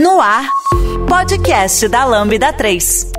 No ar, podcast da Lambda 3.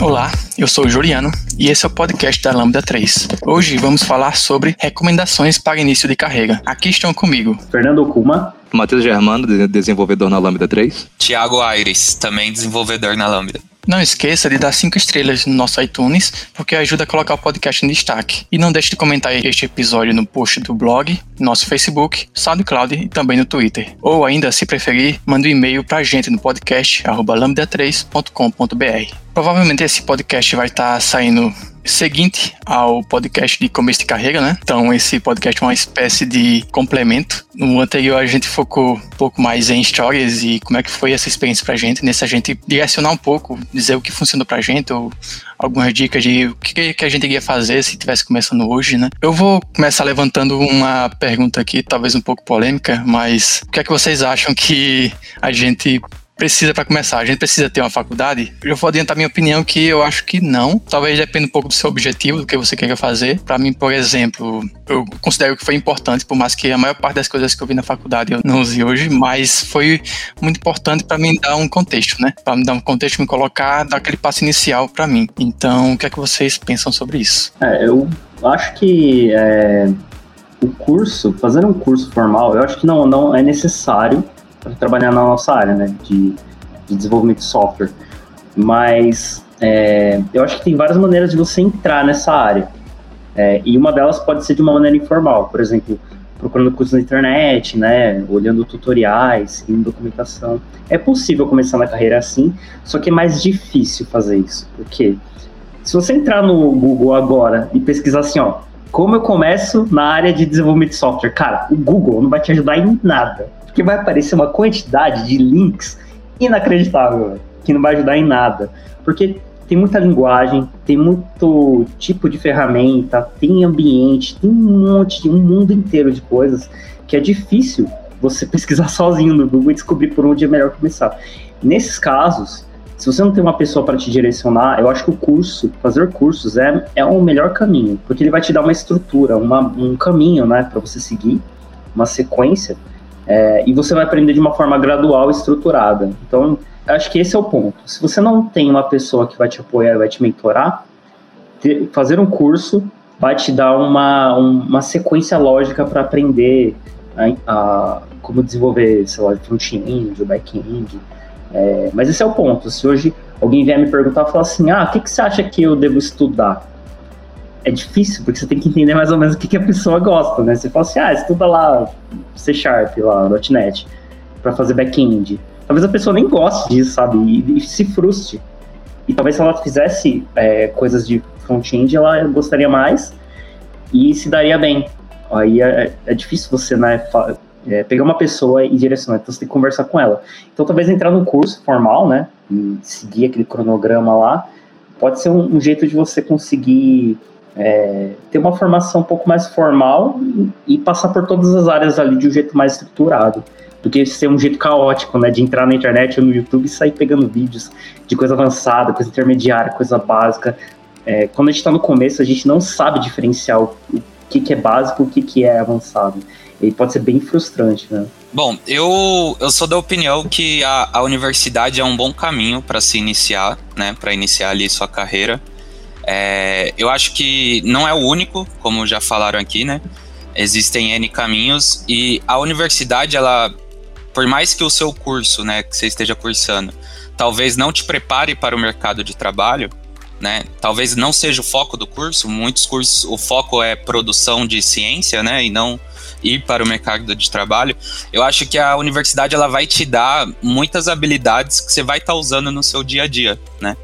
Olá, eu sou o Juliano e esse é o podcast da Lambda 3. Hoje vamos falar sobre recomendações para início de carreira. Aqui estão comigo Fernando Okuma, Matheus Germano, desenvolvedor na Lambda 3. Tiago Aires, também desenvolvedor na Lambda. Não esqueça de dar cinco estrelas no nosso iTunes, porque ajuda a colocar o podcast em destaque. E não deixe de comentar este episódio no post do blog, nosso Facebook, SoundCloud e também no Twitter. Ou ainda, se preferir, mande um e-mail pra gente no podcast lambda3.com.br. Provavelmente esse podcast vai estar saindo seguinte ao podcast de começo de carreira, né? Então esse podcast é uma espécie de complemento. No anterior a gente focou um pouco mais em histórias e como é que foi essa experiência pra gente. Nesse a gente direcionar um pouco, dizer o que funcionou pra gente ou algumas dicas de o que, que a gente iria fazer se estivesse começando hoje, né? Eu vou começar levantando uma pergunta aqui, talvez um pouco polêmica, mas o que é que vocês acham que a gente precisa para começar? A gente precisa ter uma faculdade? Eu vou adiantar minha opinião que eu acho que não. Talvez dependa um pouco do seu objetivo, do que você quer fazer. Para mim, por exemplo, eu considero que foi importante, por mais que a maior parte das coisas que eu vi na faculdade eu não use hoje, mas foi muito importante para mim dar um contexto, né? Para me dar um contexto, me colocar, dar aquele passo inicial para mim. Então, o que é que vocês pensam sobre isso? É, eu acho que é, o curso, fazer um curso formal, eu acho que não, não é necessário trabalhar na nossa área, né, de, de desenvolvimento de software. Mas é, eu acho que tem várias maneiras de você entrar nessa área. É, e uma delas pode ser de uma maneira informal, por exemplo, procurando cursos na internet, né, olhando tutoriais, seguindo documentação. É possível começar na carreira assim, só que é mais difícil fazer isso, porque se você entrar no Google agora e pesquisar assim, ó, como eu começo na área de desenvolvimento de software, cara, o Google não vai te ajudar em nada que vai aparecer uma quantidade de links inacreditável, que não vai ajudar em nada. Porque tem muita linguagem, tem muito tipo de ferramenta, tem ambiente, tem um monte, um mundo inteiro de coisas que é difícil você pesquisar sozinho no Google e descobrir por onde é melhor começar. Nesses casos, se você não tem uma pessoa para te direcionar, eu acho que o curso, fazer cursos é, é o melhor caminho, porque ele vai te dar uma estrutura, uma, um caminho, né, para você seguir, uma sequência é, e você vai aprender de uma forma gradual e estruturada. Então, acho que esse é o ponto. Se você não tem uma pessoa que vai te apoiar, vai te mentorar, fazer um curso vai te dar uma, uma sequência lógica para aprender a, a, como desenvolver, sei lá, front-end back-end. É, mas esse é o ponto. Se hoje alguém vier me perguntar e falar assim, ah, o que, que você acha que eu devo estudar? É difícil, porque você tem que entender mais ou menos o que, que a pessoa gosta, né? Você fala assim, ah, estuda lá C Sharp, lá, .NET, para fazer back-end. Talvez a pessoa nem goste disso, sabe? E, e se frustre. E talvez se ela fizesse é, coisas de front-end, ela gostaria mais e se daria bem. Aí é, é difícil você, né, é, pegar uma pessoa e direcionar, então você tem que conversar com ela. Então talvez entrar num curso formal, né, e seguir aquele cronograma lá, pode ser um, um jeito de você conseguir é, ter uma formação um pouco mais formal e passar por todas as áreas ali de um jeito mais estruturado do que ser um jeito caótico, né, de entrar na internet ou no YouTube e sair pegando vídeos de coisa avançada, coisa intermediária, coisa básica. É, quando a gente está no começo, a gente não sabe diferenciar o, o que, que é básico e o que, que é avançado. E pode ser bem frustrante, né? Bom, eu, eu sou da opinião que a, a universidade é um bom caminho para se iniciar, né, para iniciar ali sua carreira. É, eu acho que não é o único, como já falaram aqui, né? Existem N caminhos e a universidade, ela, por mais que o seu curso, né, que você esteja cursando, talvez não te prepare para o mercado de trabalho, né? Talvez não seja o foco do curso. Muitos cursos, o foco é produção de ciência, né? E não ir para o mercado de trabalho. Eu acho que a universidade ela vai te dar muitas habilidades que você vai estar tá usando no seu dia a dia, né?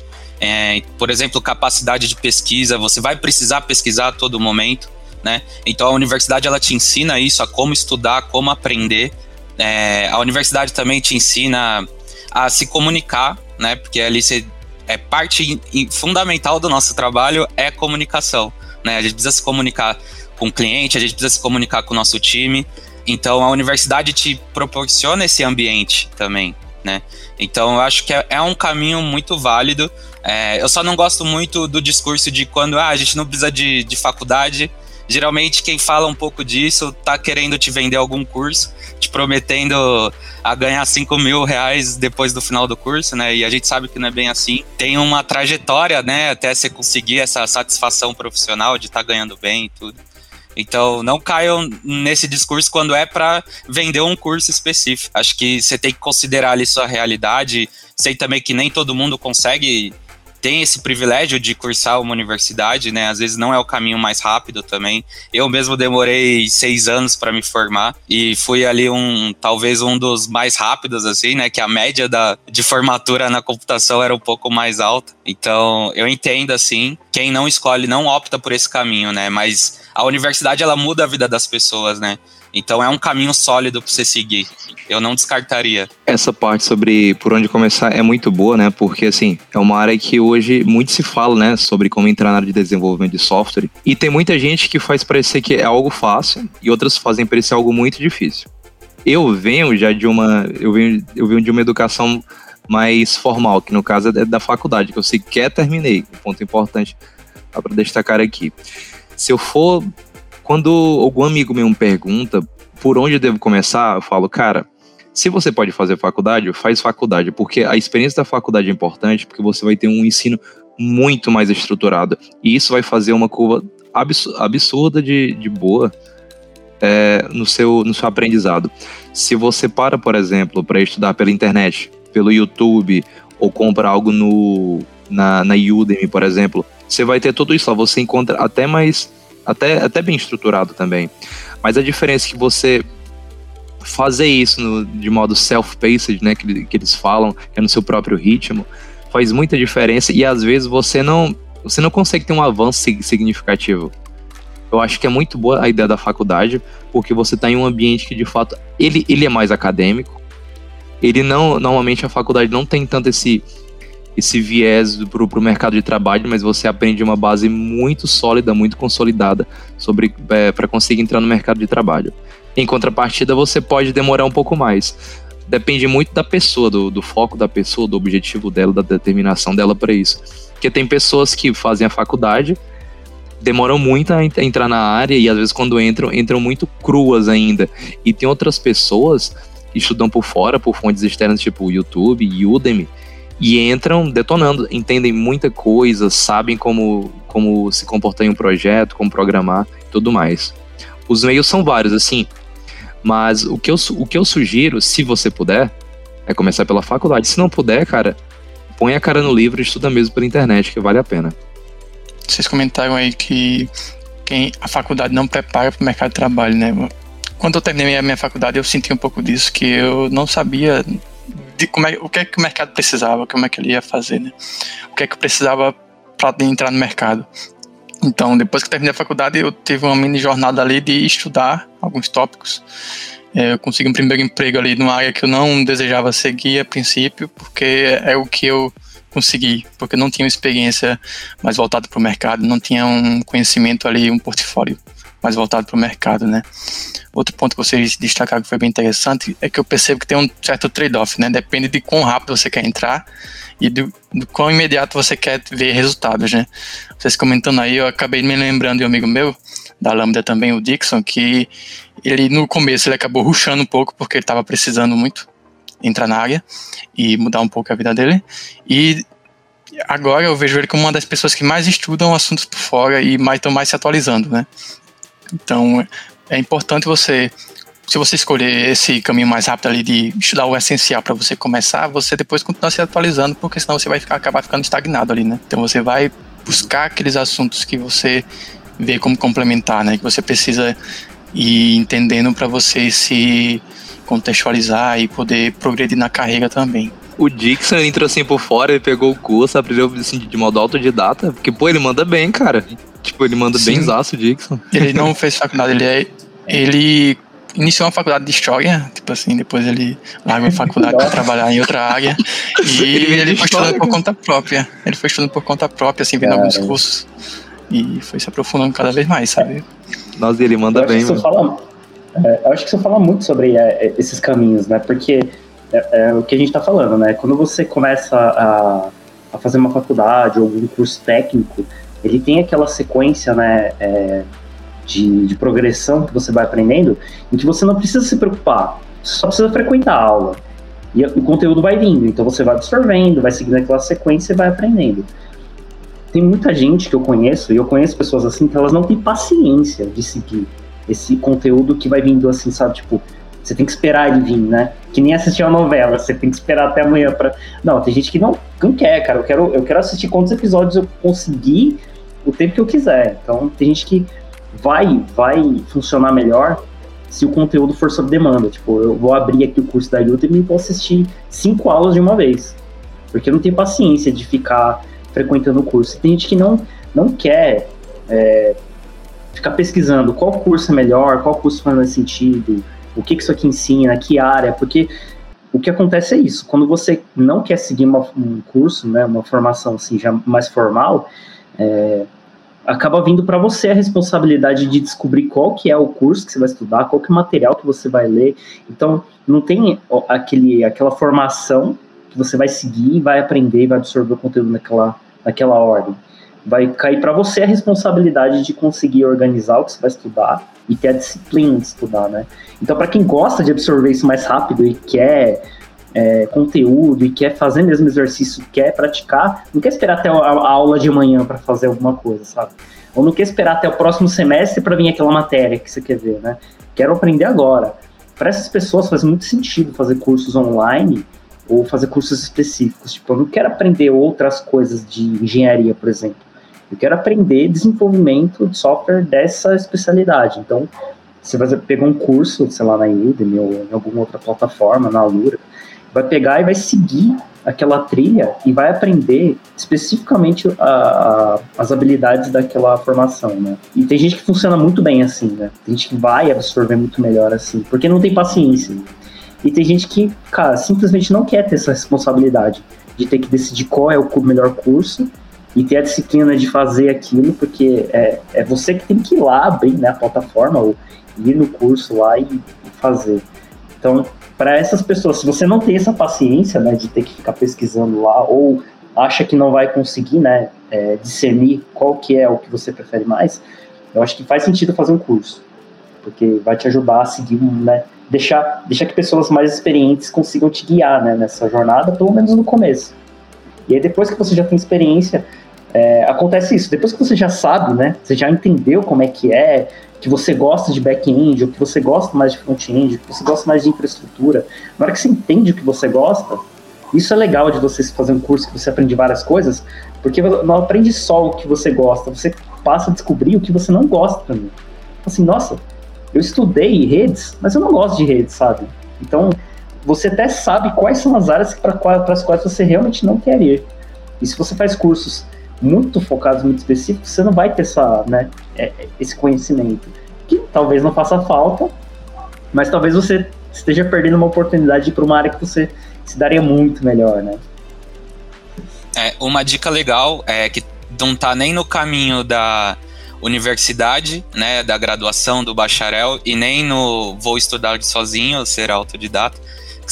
É, por exemplo, capacidade de pesquisa, você vai precisar pesquisar a todo momento, né? Então a universidade ela te ensina isso, a como estudar, como aprender. É, a universidade também te ensina a se comunicar, né? Porque ali você, é parte fundamental do nosso trabalho é comunicação, né? A gente precisa se comunicar com o cliente, a gente precisa se comunicar com o nosso time. Então a universidade te proporciona esse ambiente também, né? Então eu acho que é, é um caminho muito válido. É, eu só não gosto muito do discurso de quando ah, a gente não precisa de, de faculdade, Geralmente quem fala um pouco disso tá querendo te vender algum curso, te prometendo a ganhar 5 mil reais depois do final do curso, né? E a gente sabe que não é bem assim. Tem uma trajetória, né? Até você conseguir essa satisfação profissional de estar tá ganhando bem e tudo. Então, não caiam nesse discurso quando é para vender um curso específico. Acho que você tem que considerar ali sua realidade. Sei também que nem todo mundo consegue tem esse privilégio de cursar uma universidade, né? Às vezes não é o caminho mais rápido também. Eu mesmo demorei seis anos para me formar e fui ali um, talvez um dos mais rápidos, assim, né? Que a média da, de formatura na computação era um pouco mais alta. Então, eu entendo, assim, quem não escolhe, não opta por esse caminho, né? Mas a universidade, ela muda a vida das pessoas, né? Então é um caminho sólido para você seguir. Eu não descartaria. Essa parte sobre por onde começar é muito boa, né? Porque assim, é uma área que hoje muito se fala, né, sobre como entrar na área de desenvolvimento de software. E tem muita gente que faz parecer que é algo fácil e outras fazem parecer algo muito difícil. Eu venho já de uma, eu venho, eu venho de uma educação mais formal, que no caso é da faculdade, que eu sequer terminei. Um ponto importante para destacar aqui. Se eu for quando algum amigo meu me pergunta por onde eu devo começar, eu falo, cara, se você pode fazer faculdade, faz faculdade, porque a experiência da faculdade é importante, porque você vai ter um ensino muito mais estruturado. E isso vai fazer uma curva absurda de, de boa é, no, seu, no seu aprendizado. Se você para, por exemplo, para estudar pela internet, pelo YouTube, ou compra algo no, na, na Udemy, por exemplo, você vai ter tudo isso lá. Você encontra até mais até, até bem estruturado também. Mas a diferença é que você fazer isso no, de modo self-paced, né, que, que eles falam, é no seu próprio ritmo, faz muita diferença e às vezes você não, você não consegue ter um avanço significativo. Eu acho que é muito boa a ideia da faculdade, porque você está em um ambiente que de fato ele, ele é mais acadêmico. Ele não, normalmente a faculdade não tem tanto esse esse viés para o mercado de trabalho, mas você aprende uma base muito sólida, muito consolidada sobre é, para conseguir entrar no mercado de trabalho. Em contrapartida, você pode demorar um pouco mais. Depende muito da pessoa, do, do foco da pessoa, do objetivo dela, da determinação dela para isso. Porque tem pessoas que fazem a faculdade, demoram muito a entrar na área e às vezes quando entram, entram muito cruas ainda. E tem outras pessoas que estudam por fora, por fontes externas, tipo YouTube, Udemy, e entram detonando, entendem muita coisa, sabem como, como se comportar em um projeto, como programar tudo mais. Os meios são vários, assim, mas o que, eu, o que eu sugiro, se você puder, é começar pela faculdade. Se não puder, cara, põe a cara no livro e estuda mesmo pela internet, que vale a pena. Vocês comentaram aí que quem a faculdade não prepara para o mercado de trabalho, né? Quando eu terminei a minha faculdade, eu senti um pouco disso, que eu não sabia de como é, o que é que o mercado precisava, como é que ele ia fazer, né? O que é que precisava para entrar no mercado. Então, depois que terminei a faculdade, eu tive uma mini jornada ali de estudar alguns tópicos. É, eu consegui um primeiro emprego ali numa área que eu não desejava seguir a princípio, porque é o que eu consegui, porque não tinha experiência mais voltada para o mercado, não tinha um conhecimento ali, um portfólio mais voltado para o mercado, né? Outro ponto que vocês destacaram que foi bem interessante é que eu percebo que tem um certo trade-off, né? Depende de quão rápido você quer entrar e do, do quão imediato você quer ver resultados, né? Vocês comentando aí, eu acabei me lembrando de um amigo meu, da Lambda também, o Dixon, que ele no começo ele acabou ruxando um pouco porque ele estava precisando muito entrar na área e mudar um pouco a vida dele. E agora eu vejo ele como uma das pessoas que mais estudam assuntos por fora e mais estão mais se atualizando, né? Então, é importante você, se você escolher esse caminho mais rápido ali de estudar o essencial para você começar, você depois continuar se atualizando, porque senão você vai ficar, acabar ficando estagnado ali, né? Então você vai buscar aqueles assuntos que você vê como complementar, né? Que você precisa ir entendendo para você se contextualizar e poder progredir na carreira também. O Dixon entrou assim por fora, ele pegou o curso, aprendeu assim, de modo autodidata, porque, pô, ele manda bem, cara. Tipo, ele manda Sim. bem zaço, Dixon. Ele não fez faculdade, ele é. Ele iniciou uma faculdade de história, tipo assim, depois ele largou a faculdade para trabalhar em outra área. E ele, ele foi estudando por conta própria. Ele foi estudando por conta própria, assim, vendo alguns cursos. E foi se aprofundando cada vez mais, sabe? Nossa, ele manda eu bem, mano. Fala, é, eu acho que você fala muito sobre é, é, esses caminhos, né? Porque é, é, o que a gente tá falando, né? Quando você começa a, a fazer uma faculdade ou algum curso técnico, ele tem aquela sequência, né, é, de, de progressão que você vai aprendendo, em que você não precisa se preocupar, você só precisa frequentar a aula. E o conteúdo vai vindo, então você vai absorvendo, vai seguindo aquela sequência e vai aprendendo. Tem muita gente que eu conheço, e eu conheço pessoas assim, que elas não têm paciência de seguir esse conteúdo que vai vindo assim, sabe? Tipo, você tem que esperar ele vir, né? Que nem assistir uma novela, você tem que esperar até amanhã para. Não, tem gente que não, não quer, cara. Eu quero, eu quero assistir quantos episódios eu conseguir o tempo que eu quiser. Então, tem gente que vai, vai funcionar melhor se o conteúdo for sob demanda. Tipo, eu vou abrir aqui o curso da Udemy e vou assistir cinco aulas de uma vez. Porque eu não tenho paciência de ficar frequentando o curso. Tem gente que não, não quer é, ficar pesquisando qual curso é melhor, qual curso faz mais sentido, o que, que isso aqui ensina, que área, porque o que acontece é isso, quando você não quer seguir uma, um curso, né, uma formação assim já mais formal, é, acaba vindo para você a responsabilidade de descobrir qual que é o curso que você vai estudar, qual que é o material que você vai ler. Então, não tem aquele, aquela formação que você vai seguir, vai aprender vai absorver o conteúdo naquela, naquela ordem. Vai cair para você a responsabilidade de conseguir organizar o que você vai estudar e ter a disciplina de estudar, né? Então, para quem gosta de absorver isso mais rápido e quer é, conteúdo e quer fazer mesmo exercício, quer praticar, não quer esperar até a, aula de manhã para fazer alguma coisa, sabe? Ou não quer esperar até o próximo semestre para vir aquela matéria que você quer ver, né? Quero aprender agora. Para essas pessoas faz muito sentido fazer cursos online ou fazer cursos específicos. Tipo, eu não quero aprender outras coisas de engenharia, por exemplo. Eu quero aprender desenvolvimento de software dessa especialidade. Então, você vai pegar um curso, sei lá, na Udemy ou em alguma outra plataforma, na Alura, vai pegar e vai seguir aquela trilha e vai aprender especificamente a, a, as habilidades daquela formação, né? E tem gente que funciona muito bem assim, né? Tem gente que vai absorver muito melhor assim, porque não tem paciência. E tem gente que, cara, simplesmente não quer ter essa responsabilidade de ter que decidir qual é o melhor curso e ter a disciplina de fazer aquilo, porque é, é você que tem que ir lá abrir né, a plataforma ou ir no curso lá e, fazer. Então, para essas pessoas, se você não tem essa paciência, né, de ter que ficar pesquisando lá ou acha que não vai conseguir, né, é, discernir qual que é o que você prefere mais, eu acho que faz sentido fazer um curso, porque vai te ajudar a seguir, né, deixar, deixar que pessoas mais experientes consigam te guiar, né, nessa jornada, pelo menos no começo. E aí depois que você já tem experiência, é, acontece isso. Depois que você já sabe, né, você já entendeu como é que é, que você gosta de back-end, ou que você gosta mais de front-end, que você gosta mais de infraestrutura, na hora que você entende o que você gosta, isso é legal de você fazer um curso que você aprende várias coisas, porque não aprende só o que você gosta, você passa a descobrir o que você não gosta também. Assim, nossa, eu estudei redes, mas eu não gosto de redes, sabe? Então, você até sabe quais são as áreas para as quais você realmente não quer ir. E se você faz cursos muito focados, muito específicos, você não vai ter essa, né, é, esse conhecimento. Que talvez não faça falta, mas talvez você esteja perdendo uma oportunidade para uma área que você se daria muito melhor, né? É, uma dica legal é que não está nem no caminho da universidade, né, da graduação, do bacharel, e nem no vou estudar sozinho, ser autodidata,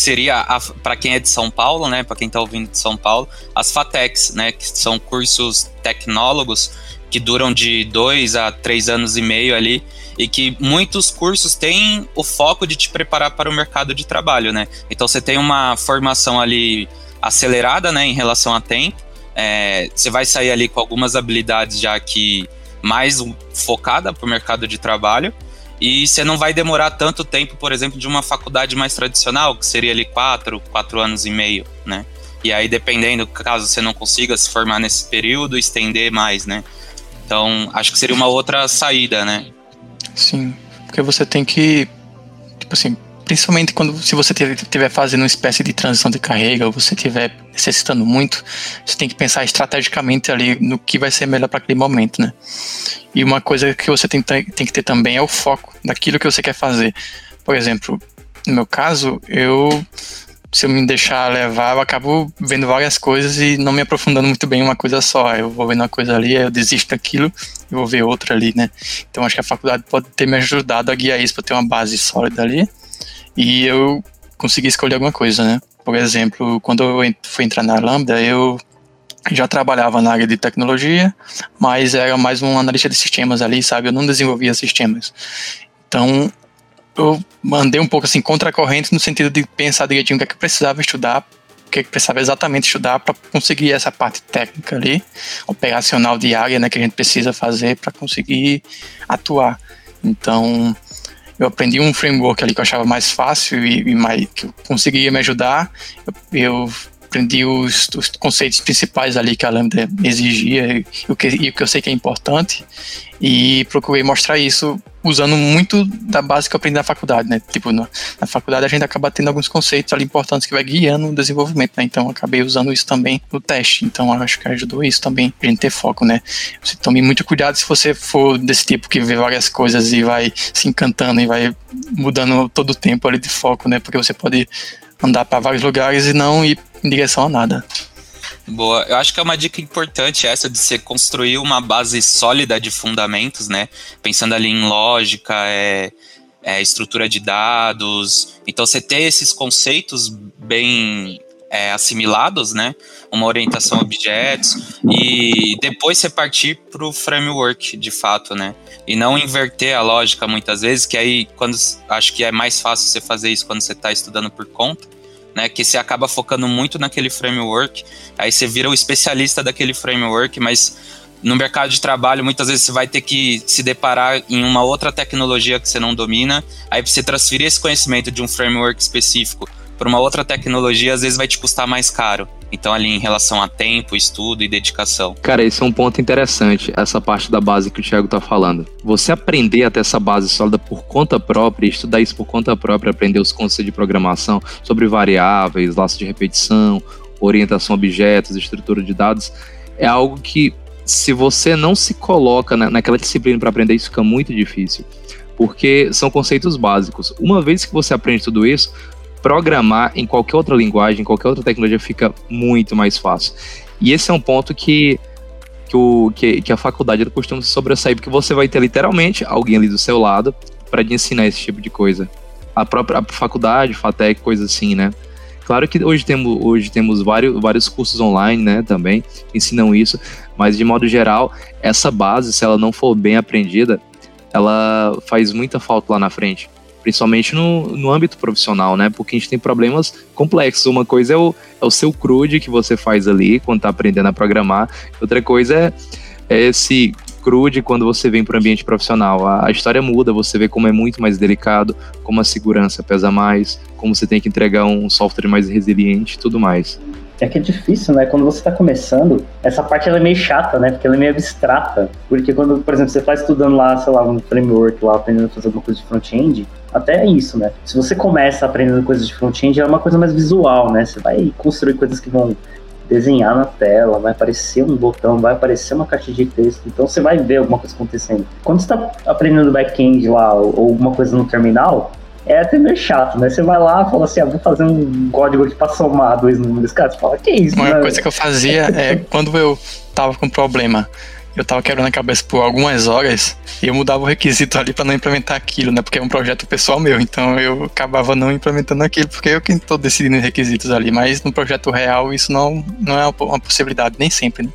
seria para quem é de São Paulo, né, para quem está ouvindo de São Paulo, as FATECs, né, que são cursos tecnólogos que duram de dois a três anos e meio ali e que muitos cursos têm o foco de te preparar para o mercado de trabalho, né? Então você tem uma formação ali acelerada, né, em relação a tempo. É, você vai sair ali com algumas habilidades já que mais focada para o mercado de trabalho e você não vai demorar tanto tempo, por exemplo, de uma faculdade mais tradicional, que seria ali quatro, quatro anos e meio, né? E aí, dependendo, caso você não consiga se formar nesse período, estender mais, né? Então, acho que seria uma outra saída, né? Sim, porque você tem que, tipo assim, principalmente quando se você estiver fazendo uma espécie de transição de carreira ou você estiver necessitando muito, você tem que pensar estrategicamente ali no que vai ser melhor para aquele momento, né? E uma coisa que você tem, tem que ter também é o foco daquilo que você quer fazer. Por exemplo, no meu caso, eu se eu me deixar levar, eu acabo vendo várias coisas e não me aprofundando muito bem em uma coisa só. Eu vou vendo uma coisa ali, eu desisto daquilo e vou ver outra ali, né? Então acho que a faculdade pode ter me ajudado a guiar isso para ter uma base sólida ali e eu consegui escolher alguma coisa, né? Por exemplo, quando eu fui entrar na Lambda, eu já trabalhava na área de tecnologia, mas era mais um analista de sistemas ali, sabe? Eu não desenvolvia sistemas. Então, eu mandei um pouco assim contra a corrente no sentido de pensar direitinho o que é que eu precisava estudar, o que é que eu precisava exatamente estudar para conseguir essa parte técnica ali, operacional diária, né, que a gente precisa fazer para conseguir atuar. Então, eu aprendi um framework ali que eu achava mais fácil e, e mais que conseguia me ajudar. Eu, eu aprendi os, os, conceitos principais ali que a Lambda exigia e o, que, e o que eu sei que é importante e procurei mostrar isso usando muito da base que eu aprendi na faculdade, né? Tipo, na, na faculdade a gente acaba tendo alguns conceitos ali importantes que vai guiando o desenvolvimento, né? Então acabei usando isso também no teste. Então acho que ajudou isso também a gente ter foco, né? Você tome muito cuidado se você for desse tipo que vê várias coisas e vai se encantando e vai mudando todo o tempo ali de foco, né? Porque você pode andar para vários lugares e não ir em direção a nada. Boa, eu acho que é uma dica importante essa de você construir uma base sólida de fundamentos, né? Pensando ali em lógica, é, é estrutura de dados. Então, você ter esses conceitos bem é, assimilados, né? Uma orientação a objetos e depois você partir para o framework, de fato, né? E não inverter a lógica muitas vezes, que aí quando acho que é mais fácil você fazer isso quando você está estudando por conta né? Que você acaba focando muito naquele framework, aí você vira o especialista daquele framework, mas no mercado de trabalho muitas vezes você vai ter que se deparar em uma outra tecnologia que você não domina, aí você transferir esse conhecimento de um framework específico para uma outra tecnologia, às vezes vai te custar mais caro. Então, ali em relação a tempo, estudo e dedicação. Cara, esse é um ponto interessante, essa parte da base que o Thiago tá falando. Você aprender até essa base sólida por conta própria, estudar isso por conta própria, aprender os conceitos de programação sobre variáveis, laços de repetição, orientação a objetos, estrutura de dados, é algo que, se você não se coloca naquela disciplina para aprender, isso fica muito difícil. Porque são conceitos básicos. Uma vez que você aprende tudo isso, programar em qualquer outra linguagem, qualquer outra tecnologia fica muito mais fácil. E esse é um ponto que, que, o, que, que a faculdade costuma sobressair, porque você vai ter literalmente alguém ali do seu lado para te ensinar esse tipo de coisa. A própria a faculdade, FATEC, coisa assim, né? Claro que hoje temos, hoje temos vários, vários cursos online, né, também, que ensinam isso, mas de modo geral, essa base, se ela não for bem aprendida, ela faz muita falta lá na frente principalmente no, no âmbito profissional, né? Porque a gente tem problemas complexos. Uma coisa é o, é o seu CRUD que você faz ali quando está aprendendo a programar, outra coisa é, é esse CRUD quando você vem para o ambiente profissional. A, a, história muda, você vê como é muito mais delicado, como a segurança pesa mais, como você tem que entregar um software mais resiliente tudo mais. É que é difícil, né? Quando você está começando, essa parte ela é meio chata, né? Porque ela é meio abstrata. Porque quando, por exemplo, você está estudando lá, sei lá, um framework lá, aprendendo a fazer alguma coisa de front-end, até é isso, né? Se você começa aprendendo coisas de front-end, é uma coisa mais visual, né? Você vai construir coisas que vão desenhar na tela, vai aparecer um botão, vai aparecer uma caixa de texto, então você vai ver alguma coisa acontecendo. Quando você está aprendendo back-end lá, ou alguma coisa no terminal, é até meio chato, né? Você vai lá e fala assim, ah, vou fazer um código aqui pra somar dois números. Cara, você fala, que isso, Uma né? coisa que eu fazia é, quando eu tava com problema, eu tava quebrando a cabeça por algumas horas, e eu mudava o requisito ali para não implementar aquilo, né? Porque é um projeto pessoal meu, então eu acabava não implementando aquilo, porque eu que tô decidindo os requisitos ali, mas no projeto real isso não, não é uma possibilidade, nem sempre, né?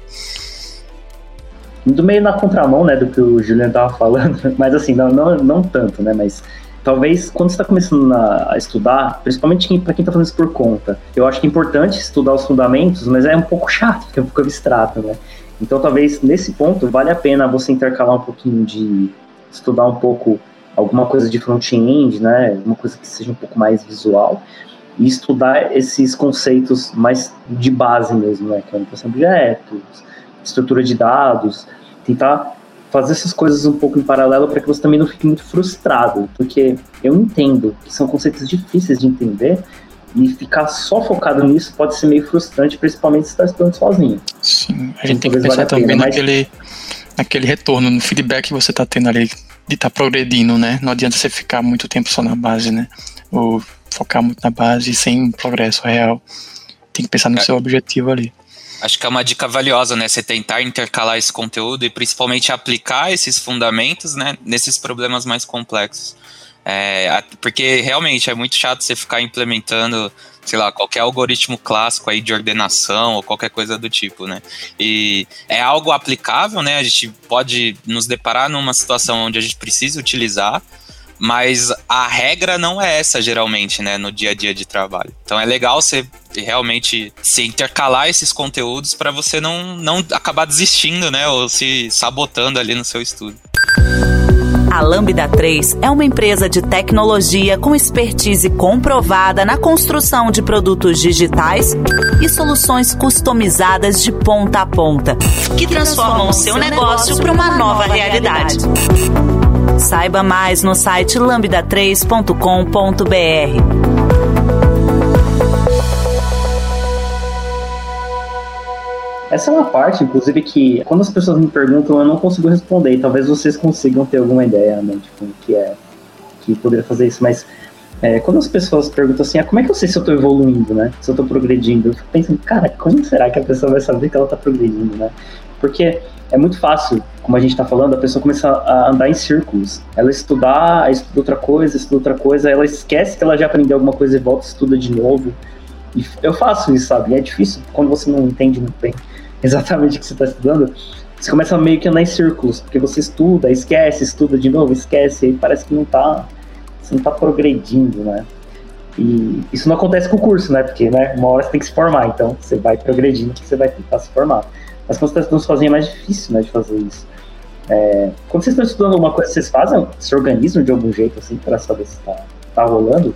Do meio na contramão, né, do que o Juliano tava falando, mas assim, não, não, não tanto, né, mas talvez quando você está começando a, estudar, principalmente para quem está fazendo isso por conta, eu acho que é importante estudar os fundamentos, mas é um pouco chato, é um pouco abstrato, né? Então talvez nesse ponto vale a pena você intercalar um pouquinho de estudar um pouco alguma coisa de front-end, né? Alguma coisa que seja um pouco mais visual e estudar esses conceitos mais de base mesmo, né? Que é orientação de objetos, estrutura de dados, tentar fazer essas coisas um pouco em paralelo para que você também não fique muito frustrado, porque eu entendo que são conceitos difíceis de entender e ficar só focado nisso pode ser meio frustrante, principalmente se está estudando sozinho. Sim, a gente então, tem que pensar vale também pena, naquele, mas... naquele retorno, no feedback que você está tendo ali de estar tá progredindo, né? Não adianta você ficar muito tempo só na base, né? Ou focar muito na base sem progresso real. Tem que pensar no é. seu objetivo ali. Acho que é uma dica valiosa, né? Você tentar intercalar esse conteúdo e principalmente aplicar esses fundamentos, né? Nesses problemas mais complexos. É, porque realmente é muito chato você ficar implementando, sei lá, qualquer algoritmo clássico aí de ordenação ou qualquer coisa do tipo, né? E é algo aplicável, né? A gente pode nos deparar numa situação onde a gente precisa utilizar, mas a regra não é essa geralmente, né, no dia a dia de trabalho. Então é legal você realmente se intercalar esses conteúdos para você não, não acabar desistindo, né, ou se sabotando ali no seu estudo. A Lambda 3 é uma empresa de tecnologia com expertise comprovada na construção de produtos digitais e soluções customizadas de ponta a ponta, que transformam o seu negócio para uma nova realidade. Saiba mais no site lambda3.com.br. Essa é uma parte, inclusive, que quando as pessoas me perguntam, eu não consigo responder. Talvez vocês consigam ter alguma ideia, né? Tipo, que é que poderia fazer isso, mas é, quando as pessoas perguntam assim, ah, como é que eu sei se eu tô evoluindo, né? Se eu tô progredindo? Eu fico pensando, cara, como será que a pessoa vai saber que ela tá progredindo, né? Porque é muito fácil, como a gente está falando, a pessoa começa a andar em círculos. Ela estudar, estuda outra coisa, estuda outra coisa, ela esquece que ela já aprendeu alguma coisa e volta e estuda de novo. E eu faço isso, sabe? E é difícil quando você não entende muito bem exatamente o que você está estudando, você começa meio que a andar em círculos, porque você estuda, esquece, estuda de novo, esquece, e parece que não está você não tá progredindo, né? E isso não acontece com o curso, né? Porque né, uma hora você tem que se formar, então você vai progredindo que você vai tentar se formar. Mas quando você está estudando sozinho é mais difícil né, de fazer isso. É, quando vocês estão estudando alguma coisa, vocês fazem, se organizam de algum jeito assim para saber se está tá rolando?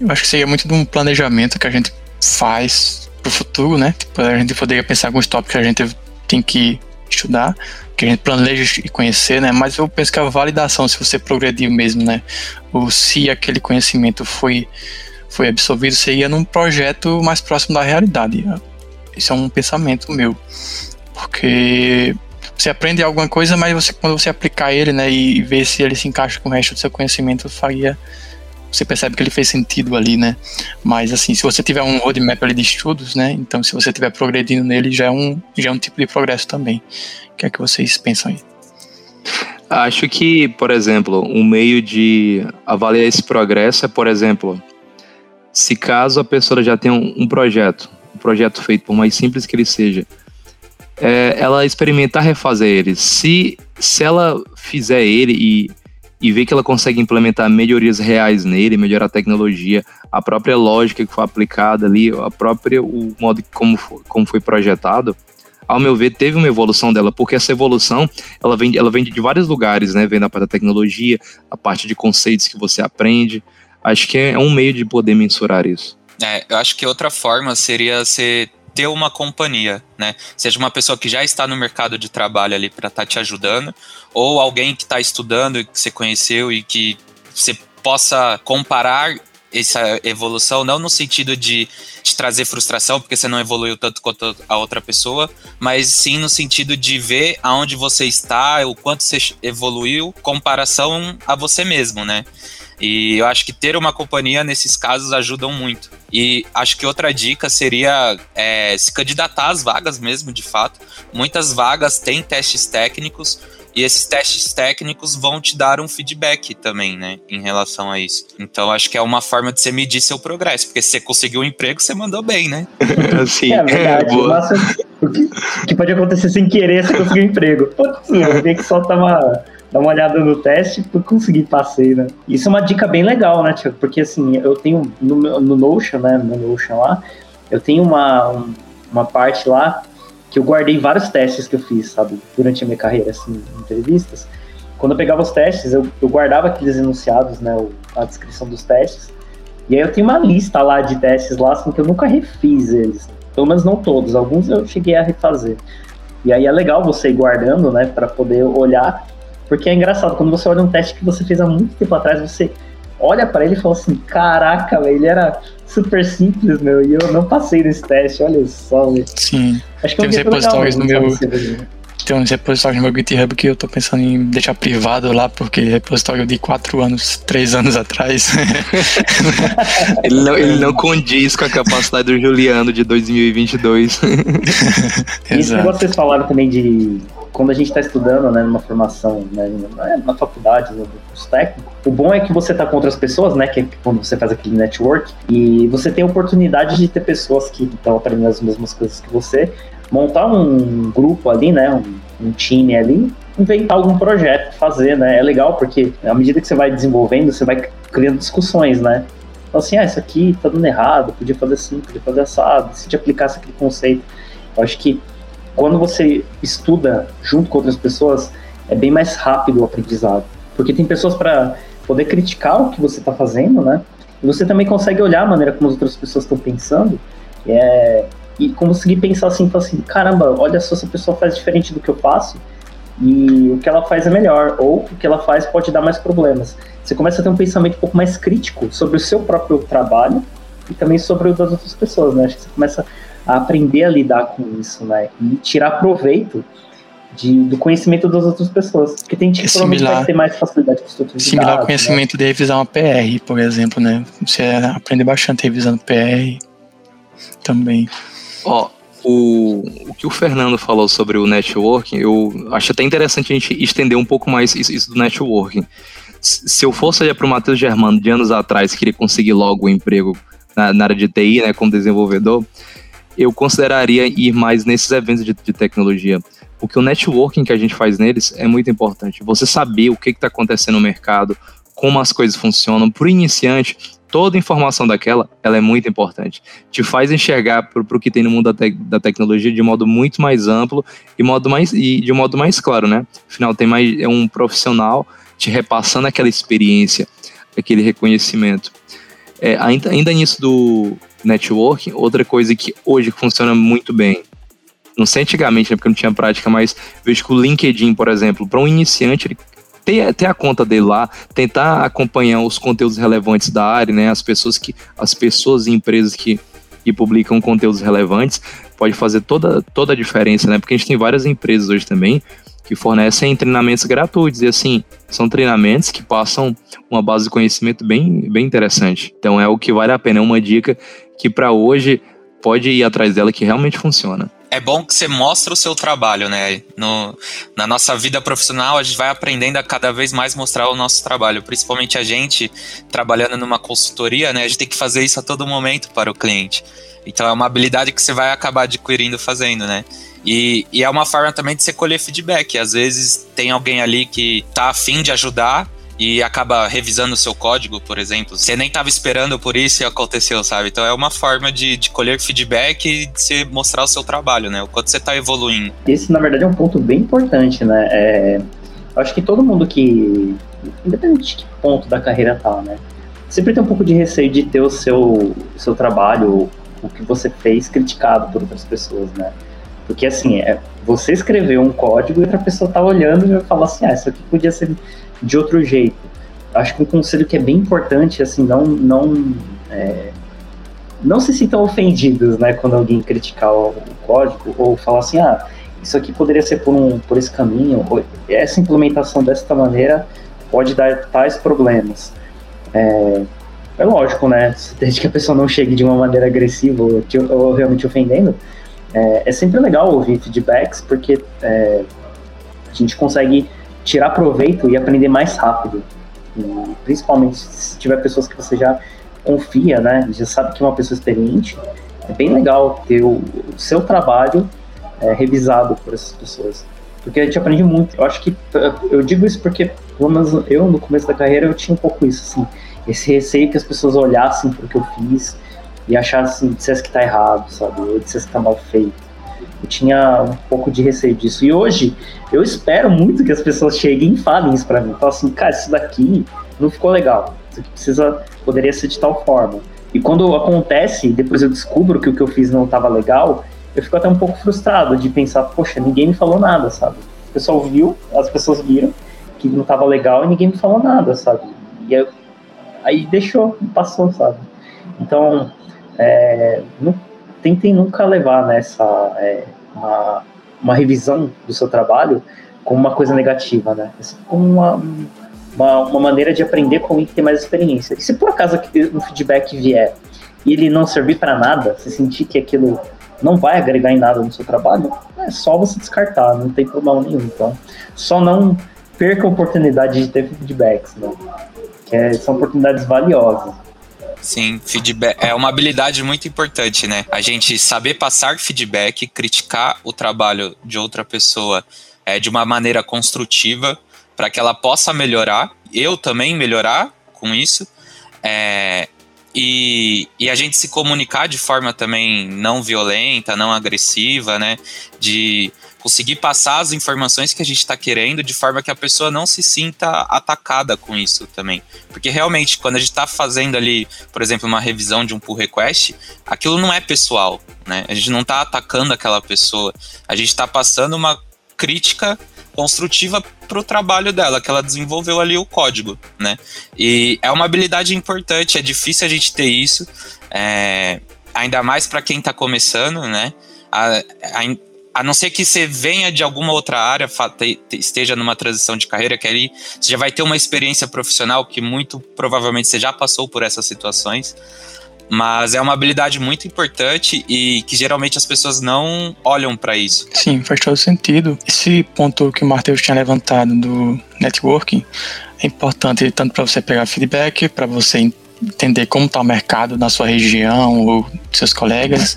Eu acho que seria muito de um planejamento que a gente faz para o futuro, né? Tipo, a gente poderia pensar alguns tópicos que a gente tem que estudar, que a gente planeja e conhecer, né? Mas eu penso que a validação, se você progrediu mesmo, né? Ou se aquele conhecimento foi, foi absorvido, seria num projeto mais próximo da realidade. Isso é um pensamento meu. Porque você aprende alguma coisa, mas você, quando você aplicar ele, né, e ver se ele se encaixa com o resto do seu conhecimento, faria você percebe que ele fez sentido ali, né? Mas assim, se você tiver um roadmap ali de estudos, né? Então, se você estiver progredindo nele, já é um, já é um tipo de progresso também. O que é que vocês pensam aí? Acho que, por exemplo, um meio de avaliar esse progresso é, por exemplo, se caso a pessoa já tem um, um projeto, projeto feito, por mais simples que ele seja, é, ela experimentar refazer ele. Se, se ela fizer ele e e ver que ela consegue implementar melhorias reais nele, melhorar a tecnologia, a própria lógica que foi aplicada ali, a própria o modo como foi, como foi projetado, ao meu ver, teve uma evolução dela, porque essa evolução, ela vem, ela vem de vários lugares, né? Vem da parte da tecnologia, a parte de conceitos que você aprende. Acho que é um meio de poder mensurar isso. É, eu acho que outra forma seria você ter uma companhia, né? Seja uma pessoa que já está no mercado de trabalho ali para estar tá te ajudando, ou alguém que está estudando e que você conheceu e que você possa comparar essa evolução, não no sentido de te trazer frustração, porque você não evoluiu tanto quanto a outra pessoa, mas sim no sentido de ver aonde você está, o quanto você evoluiu, comparação a você mesmo, né? E eu acho que ter uma companhia nesses casos ajudam muito. E acho que outra dica seria é, se candidatar às vagas mesmo, de fato. Muitas vagas têm testes técnicos e esses testes técnicos vão te dar um feedback também, né, em relação a isso. Então acho que é uma forma de você medir seu progresso, porque se você conseguiu um emprego, você mandou bem, né? Sim. É verdade. o que, que, pode acontecer sem querer você conseguir um emprego? Putz, eu vi que só tava dar uma olhada no teste para conseguir passei, né? Isso é uma dica bem legal, né, Tiago? Porque assim, eu tenho no, no Notion, né, no Notion lá, eu tenho uma, uma parte lá que eu guardei vários testes que eu fiz, sabe, durante a minha carreira, assim, em entrevistas. Quando eu pegava os testes, eu, eu guardava aqueles enunciados, né, a descrição dos testes, e aí eu tenho uma lista lá de testes lá, assim, que eu nunca refiz eles. Pelo menos não todos, alguns eu cheguei a refazer. E aí é legal você ir guardando, né, para poder olhar porque é engraçado, quando você olha um teste que você fez há muito tempo atrás, você olha para ele e fala assim: caraca, ele era super simples, meu, e eu não passei nesse teste, olha só, velho. Sim. Acho que Tem uns repositórios no meu. Tem uns repositórios no meu GitHub que eu tô pensando em deixar privado lá, porque repositório de 4 anos, 3 anos atrás. ele, não, ele não condiz com a capacidade do Juliano de 2022. Isso que vocês falaram também de quando a gente está estudando, né, numa formação, né, na faculdade, no curso técnico, o bom é que você está com outras pessoas, né, que é quando você faz aquele network, e você tem a oportunidade de ter pessoas que estão aprendendo as mesmas coisas que você, montar um grupo ali, né, um, um time ali, inventar algum projeto, fazer, né, é legal porque à medida que você vai desenvolvendo, você vai criando discussões, né, então, assim, ah, isso aqui tá dando errado, podia fazer assim, podia fazer assado, se te aplicasse aquele conceito. Eu acho que quando você estuda junto com outras pessoas, é bem mais rápido o aprendizado. Porque tem pessoas para poder criticar o que você está fazendo, né? E você também consegue olhar a maneira como as outras pessoas estão pensando é, e conseguir pensar assim, assim, caramba, olha só, essa pessoa faz diferente do que eu faço e o que ela faz é melhor, ou o que ela faz pode dar mais problemas. Você começa a ter um pensamento um pouco mais crítico sobre o seu próprio trabalho e também sobre o das outras pessoas, né? Acho que você começa a aprender a lidar com isso, né? E tirar proveito de, do conhecimento das outras pessoas. Porque tem gente que provavelmente vai ter mais facilidade com estrutura Similar ao né? conhecimento né? de revisar uma PR, por exemplo, né? Você aprende bastante revisando PR também. Ó, o, o que o Fernando falou sobre o networking, eu acho até interessante a gente estender um pouco mais isso, isso do networking. Se eu fosse olhar para o Matheus Germano de anos atrás, queria conseguir logo um emprego na, na área de TI, né, como desenvolvedor, eu consideraria ir mais nesses eventos de, de tecnologia. Porque o networking que a gente faz neles é muito importante. Você saber o que está acontecendo no mercado, como as coisas funcionam. Para o iniciante, toda informação daquela ela é muito importante. Te faz enxergar para o que tem no mundo da, te, da, tecnologia de modo muito mais amplo e, modo mais, e de modo mais claro, né? Afinal, tem mais é um profissional te repassando aquela experiência, aquele reconhecimento. É, ainda, ainda nisso do, networking. Outra coisa que hoje funciona muito bem, não sei antigamente, né, porque não tinha prática, mas vejo que o LinkedIn, por exemplo, para um iniciante, ele ter, ter a conta dele lá, tentar acompanhar os conteúdos relevantes da área, né, as pessoas que as pessoas e empresas que, que publicam conteúdos relevantes, pode fazer toda, toda a diferença, né? Porque a gente tem várias empresas hoje também que fornecem treinamentos gratuitos. E assim, são treinamentos que passam uma base de conhecimento bem, bem interessante. Então é o que vale a pena, é uma dica que para hoje pode ir atrás dela que realmente funciona. É bom que você mostra o seu trabalho, né? No, na nossa vida profissional, a gente vai aprendendo a cada vez mais mostrar o nosso trabalho. Principalmente a gente trabalhando numa consultoria, né? A gente tem que fazer isso a todo momento para o cliente. Então é uma habilidade que você vai acabar adquirindo fazendo, né? E, e, é uma forma também de você colher feedback. Às vezes tem alguém ali que tá afim de ajudar e acaba revisando seu código, por exemplo. Você nem estava esperando por isso e aconteceu, sabe? Então é uma forma de, de colher feedback e de você mostrar o seu trabalho, né? O quanto você está evoluindo. Esse, na verdade, é um ponto bem importante, né? É, acho que todo mundo que, independente de que ponto da carreira tá, né? Sempre tem um pouco de receio de ter o seu, seu trabalho, o que você fez, criticado por outras pessoas, né? Porque assim, é, você escreveu um código e outra pessoa tá olhando e vai falar assim, ah, isso aqui podia ser de outro jeito. Acho que um conselho que é bem importante, assim, não não é, não se sintam ofendidos, né, quando alguém criticar o, código ou falar assim, ah, isso aqui poderia ser por um por esse caminho, essa implementação desta maneira pode dar tais problemas. É, é lógico, né? Desde que a pessoa não chegue de uma maneira agressiva ou, ou realmente ofendendo, é, é sempre legal ouvir feedbacks, porque é, a gente consegue tirar proveito e aprender mais rápido. Principalmente se tiver pessoas que você já confia, né? Já sabe que é uma pessoa experiente. É bem legal ter o, seu trabalho é, revisado por essas pessoas. Porque a gente aprende muito. Eu acho que. Eu digo isso porque, pelo menos eu, no começo da carreira, eu tinha um pouco isso, assim. Esse receio que as pessoas olhassem o que eu fiz e achassem, dissesse que tá errado, sabe? Ou dissesse que tá mal feito. Eu tinha um pouco de receio disso. E hoje, eu espero muito que as pessoas cheguem e falem isso pra mim. Falem assim, cara, isso daqui não ficou legal. Isso aqui precisa, poderia ser de tal forma. E quando acontece, depois eu descubro que o que eu fiz não estava legal, eu fico até um pouco frustrado de pensar, poxa, ninguém me falou nada, sabe? O pessoal viu, as pessoas viram que não estava legal e ninguém me falou nada, sabe? E eu, aí deixou, passou, sabe? Então, é, não, tentem nunca levar nessa é, uma, uma revisão do seu trabalho como uma coisa negativa, né? Como uma, uma, uma maneira de aprender com alguém que tem mais experiência. E se por acaso um feedback vier e ele não servir para nada, se sentir que aquilo não vai agregar em nada no seu trabalho, é só você descartar, não tem problema nenhum. Então, só não perca a oportunidade de ter feedbacks, né? Que é, são oportunidades valiosas. Sim, feedback é uma habilidade muito importante, né? A gente saber passar feedback, criticar o trabalho de outra pessoa é, de uma maneira construtiva para que ela possa melhorar, eu também melhorar com isso. É, e, e, a gente se comunicar de forma também não violenta, não agressiva, né? De conseguir passar as informações que a gente está querendo de forma que a pessoa não se sinta atacada com isso também. Porque realmente, quando a gente está fazendo ali, por exemplo, uma revisão de um pull request, aquilo não é pessoal, né? A gente não está atacando aquela pessoa, a gente está passando uma crítica construtiva para o trabalho dela, que ela desenvolveu ali o código, né? E é uma habilidade importante, é difícil a gente ter isso, é, ainda mais para quem está começando, né? A, a, a não ser que você venha de alguma outra área, esteja numa transição de carreira, que ali você já vai ter uma experiência profissional que muito provavelmente você já passou por essas situações. Mas é uma habilidade muito importante e que geralmente as pessoas não olham para isso. Sim, faz todo sentido. Esse ponto que o Matheus tinha levantado do networking é importante tanto para você pegar feedback, para você entender como está o mercado na sua região ou seus colegas.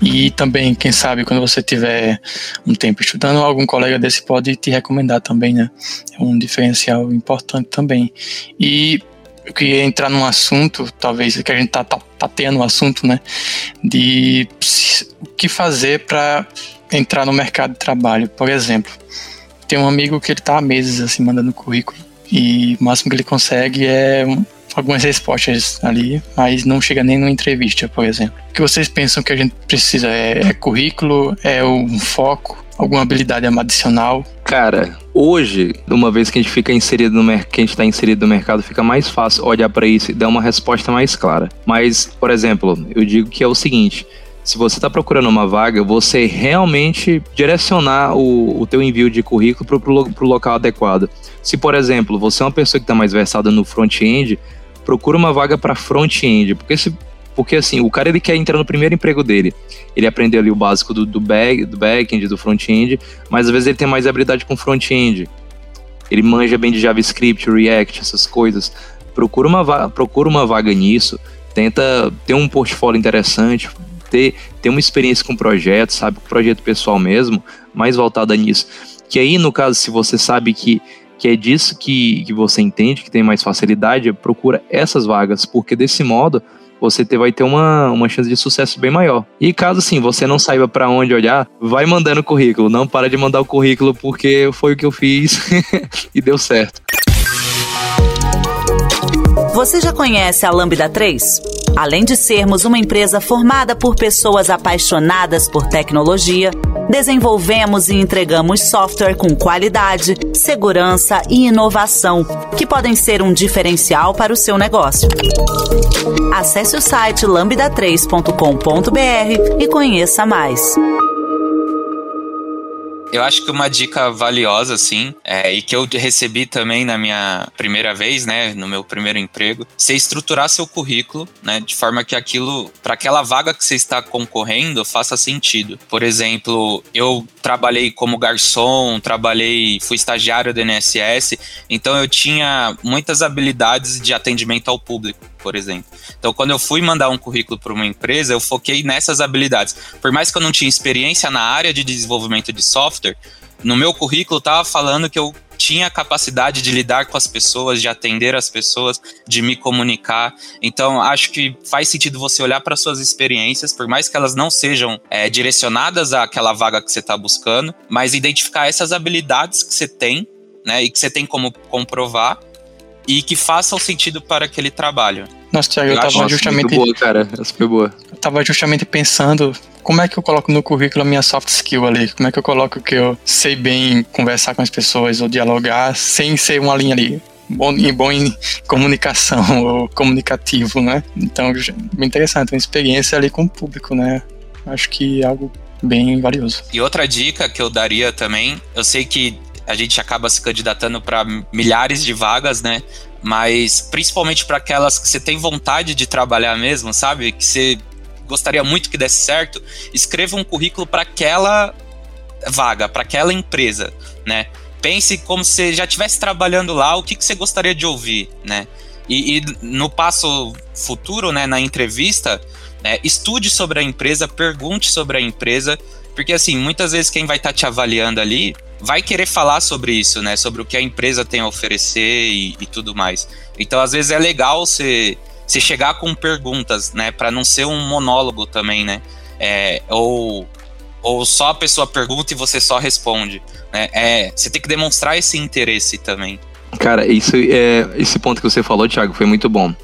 E também quem sabe quando você tiver um tempo estudando algum colega desse pode te recomendar também né? É um diferencial importante também. E eu queria entrar num assunto talvez que a gente tá, tá, tá tendo um assunto né? De o que fazer para entrar no mercado de trabalho. Por exemplo tem um amigo que ele tá há meses assim mandando currículo e o máximo que ele consegue é algumas respostas ali, mas não chega nem numa entrevista, por exemplo. O que vocês pensam que a gente precisa? É, é currículo? É um foco? Alguma habilidade adicional? Cara, hoje, uma vez que a gente fica inserido no mercado, que a gente está inserido no mercado, fica mais fácil olhar para isso e dar uma resposta mais clara. Mas, por exemplo, eu digo que é o seguinte: se você está procurando uma vaga, você realmente direcionar o, o teu envio de currículo para o local adequado. Se, por exemplo, você é uma pessoa que está mais versada no front-end, procura uma vaga para front-end, porque se porque assim, o cara ele quer entrar no primeiro emprego dele. Ele aprendeu ali o básico do, do, back, do back-end, do front-end, mas às vezes ele tem mais habilidade com front-end. Ele manja bem de JavaScript, React, essas coisas. Procura uma, procura uma vaga nisso, tenta ter um portfólio interessante, ter, ter uma experiência com projeto, sabe? Projeto pessoal mesmo, mais voltada nisso. Que aí, no caso, se você sabe que que é disso que, que você entende, que tem mais facilidade, procura essas vagas, porque desse modo você ter, vai ter uma, uma chance de sucesso bem maior. E caso assim você não saiba para onde olhar, vai mandando currículo. Não para de mandar o currículo porque foi o que eu fiz e deu certo. Você já conhece a Lambda 3? Além de sermos uma empresa formada por pessoas apaixonadas por tecnologia, desenvolvemos e entregamos software com qualidade, segurança e inovação, que podem ser um diferencial para o seu negócio. Acesse o site lambda3.com.br e conheça mais. Eu acho que uma dica valiosa, assim, é, e que eu recebi também na minha primeira vez, né, no meu primeiro emprego, você estruturar seu currículo, né, de forma que aquilo, para aquela vaga que você está concorrendo, faça sentido. Por exemplo, eu trabalhei como garçom, trabalhei, fui estagiário do NSS, então eu tinha muitas habilidades de atendimento ao público por exemplo. Então, quando eu fui mandar um currículo para uma empresa, eu foquei nessas habilidades. Por mais que eu não tinha experiência na área de desenvolvimento de software, no meu currículo estava falando que eu tinha capacidade de lidar com as pessoas, de atender as pessoas, de me comunicar. Então, acho que faz sentido você olhar para suas experiências, por mais que elas não sejam é, direcionadas àquela vaga que você está buscando, mas identificar essas habilidades que você tem, né, e que você tem como comprovar e que façam sentido para aquele trabalho. Nossa, Thiago, eu, eu tava justamente. boa, cara. Essa foi boa. Eu tava justamente pensando como é que eu coloco no currículo a minha soft skill ali? Como é que eu coloco que eu sei bem conversar com as pessoas ou dialogar sem ser uma linha ali? Bom, bom em comunicação ou comunicativo, né? Então, bem interessante, uma experiência ali com o público, né? Acho que é algo bem valioso. E outra dica que eu daria também, eu sei que a gente acaba se candidatando para milhares de vagas, né? Mas principalmente para aquelas que você tem vontade de trabalhar mesmo, sabe? Que você gostaria muito que desse certo, escreva um currículo para aquela vaga, para aquela empresa, né? Pense como se você já estivesse trabalhando lá, o que, que você gostaria de ouvir, né? E, e no passo futuro, né, na entrevista, né, estude sobre a empresa, pergunte sobre a empresa, porque assim, muitas vezes quem vai estar tá te avaliando ali vai querer falar sobre isso, né? Sobre o que a empresa tem a oferecer e, e tudo mais. Então, às vezes é legal você, chegar com perguntas, né? Para não ser um monólogo também, né? É, ou, ou só a pessoa pergunta e você só responde. Né? É, você tem que demonstrar esse interesse também. Cara, isso é, esse ponto que você falou, Thiago, foi muito bom.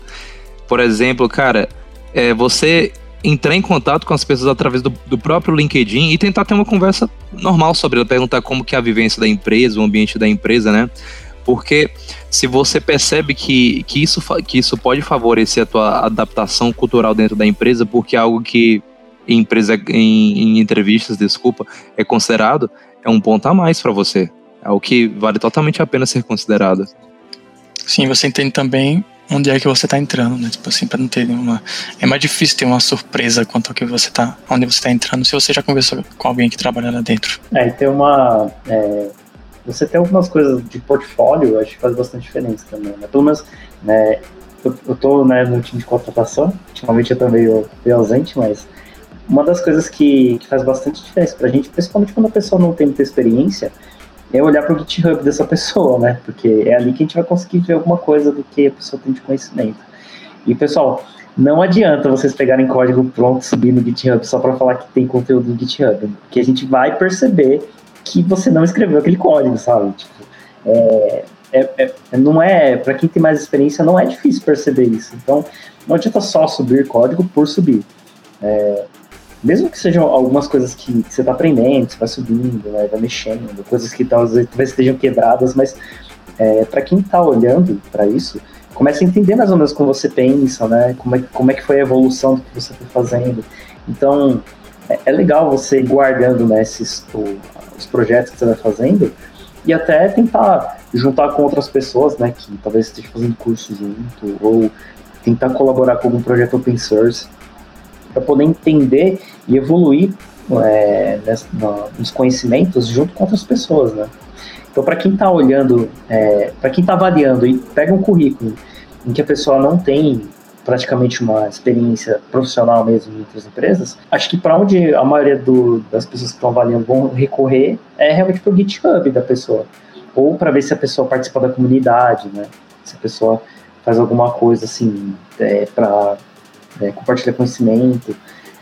Por exemplo, cara, é, você entrar em contato com as pessoas através do, do, próprio LinkedIn e tentar ter uma conversa normal sobre ela, perguntar como que é a vivência da empresa, o ambiente da empresa, né? Porque se você percebe que, que, isso, que isso pode favorecer a tua adaptação cultural dentro da empresa, porque é algo que em, empresa, em, em entrevistas, desculpa, é considerado, é um ponto a mais para você. É o que vale totalmente a pena ser considerado. Sim, você entende também onde é que você está entrando, né? Tipo assim, para não ter nenhuma. É mais difícil ter uma surpresa quanto ao que você tá, onde você está entrando, se você já conversou com alguém que trabalha lá dentro. É, e tem uma. É, você tem algumas coisas de portfólio, acho que faz bastante diferença também, né? Pelo menos, né? Eu, eu tô né, no time de contratação, ultimamente eu também meio ausente, mas uma das coisas que, que faz bastante diferença pra gente, principalmente quando a pessoa não tem muita experiência, é olhar para o GitHub dessa pessoa, né? Porque é ali que a gente vai conseguir ver alguma coisa do que a pessoa tem de conhecimento. E pessoal, não adianta vocês pegarem código pronto, subir no GitHub só para falar que tem conteúdo no GitHub, porque a gente vai perceber que você não escreveu aquele código, sabe? Tipo, é, é, é, não é para quem tem mais experiência não é difícil perceber isso. Então não adianta só subir código por subir. É, mesmo que sejam algumas coisas que, você está aprendendo, você vai subindo, né, vai mexendo, coisas que talvez, talvez estejam quebradas, mas é, para quem está olhando para isso, começa a entender mais ou menos como você pensa, né, como é, como é que foi a evolução do que você está fazendo. Então, é, é, legal você ir guardando né, esses, o, os projetos que você vai fazendo e até tentar juntar com outras pessoas, né, que talvez esteja fazendo curso junto, ou tentar colaborar com algum projeto open source para poder entender e evoluir é, nos conhecimentos junto com outras pessoas, né? Então, para quem está olhando, é, para quem está avaliando e pega um currículo em que a pessoa não tem praticamente uma experiência profissional mesmo em outras empresas, acho que para onde a maioria do, das pessoas que estão avaliando vão recorrer é realmente para o GitHub da pessoa, ou para ver se a pessoa participa da comunidade, né? Se a pessoa faz alguma coisa assim é, para é, compartilhar conhecimento.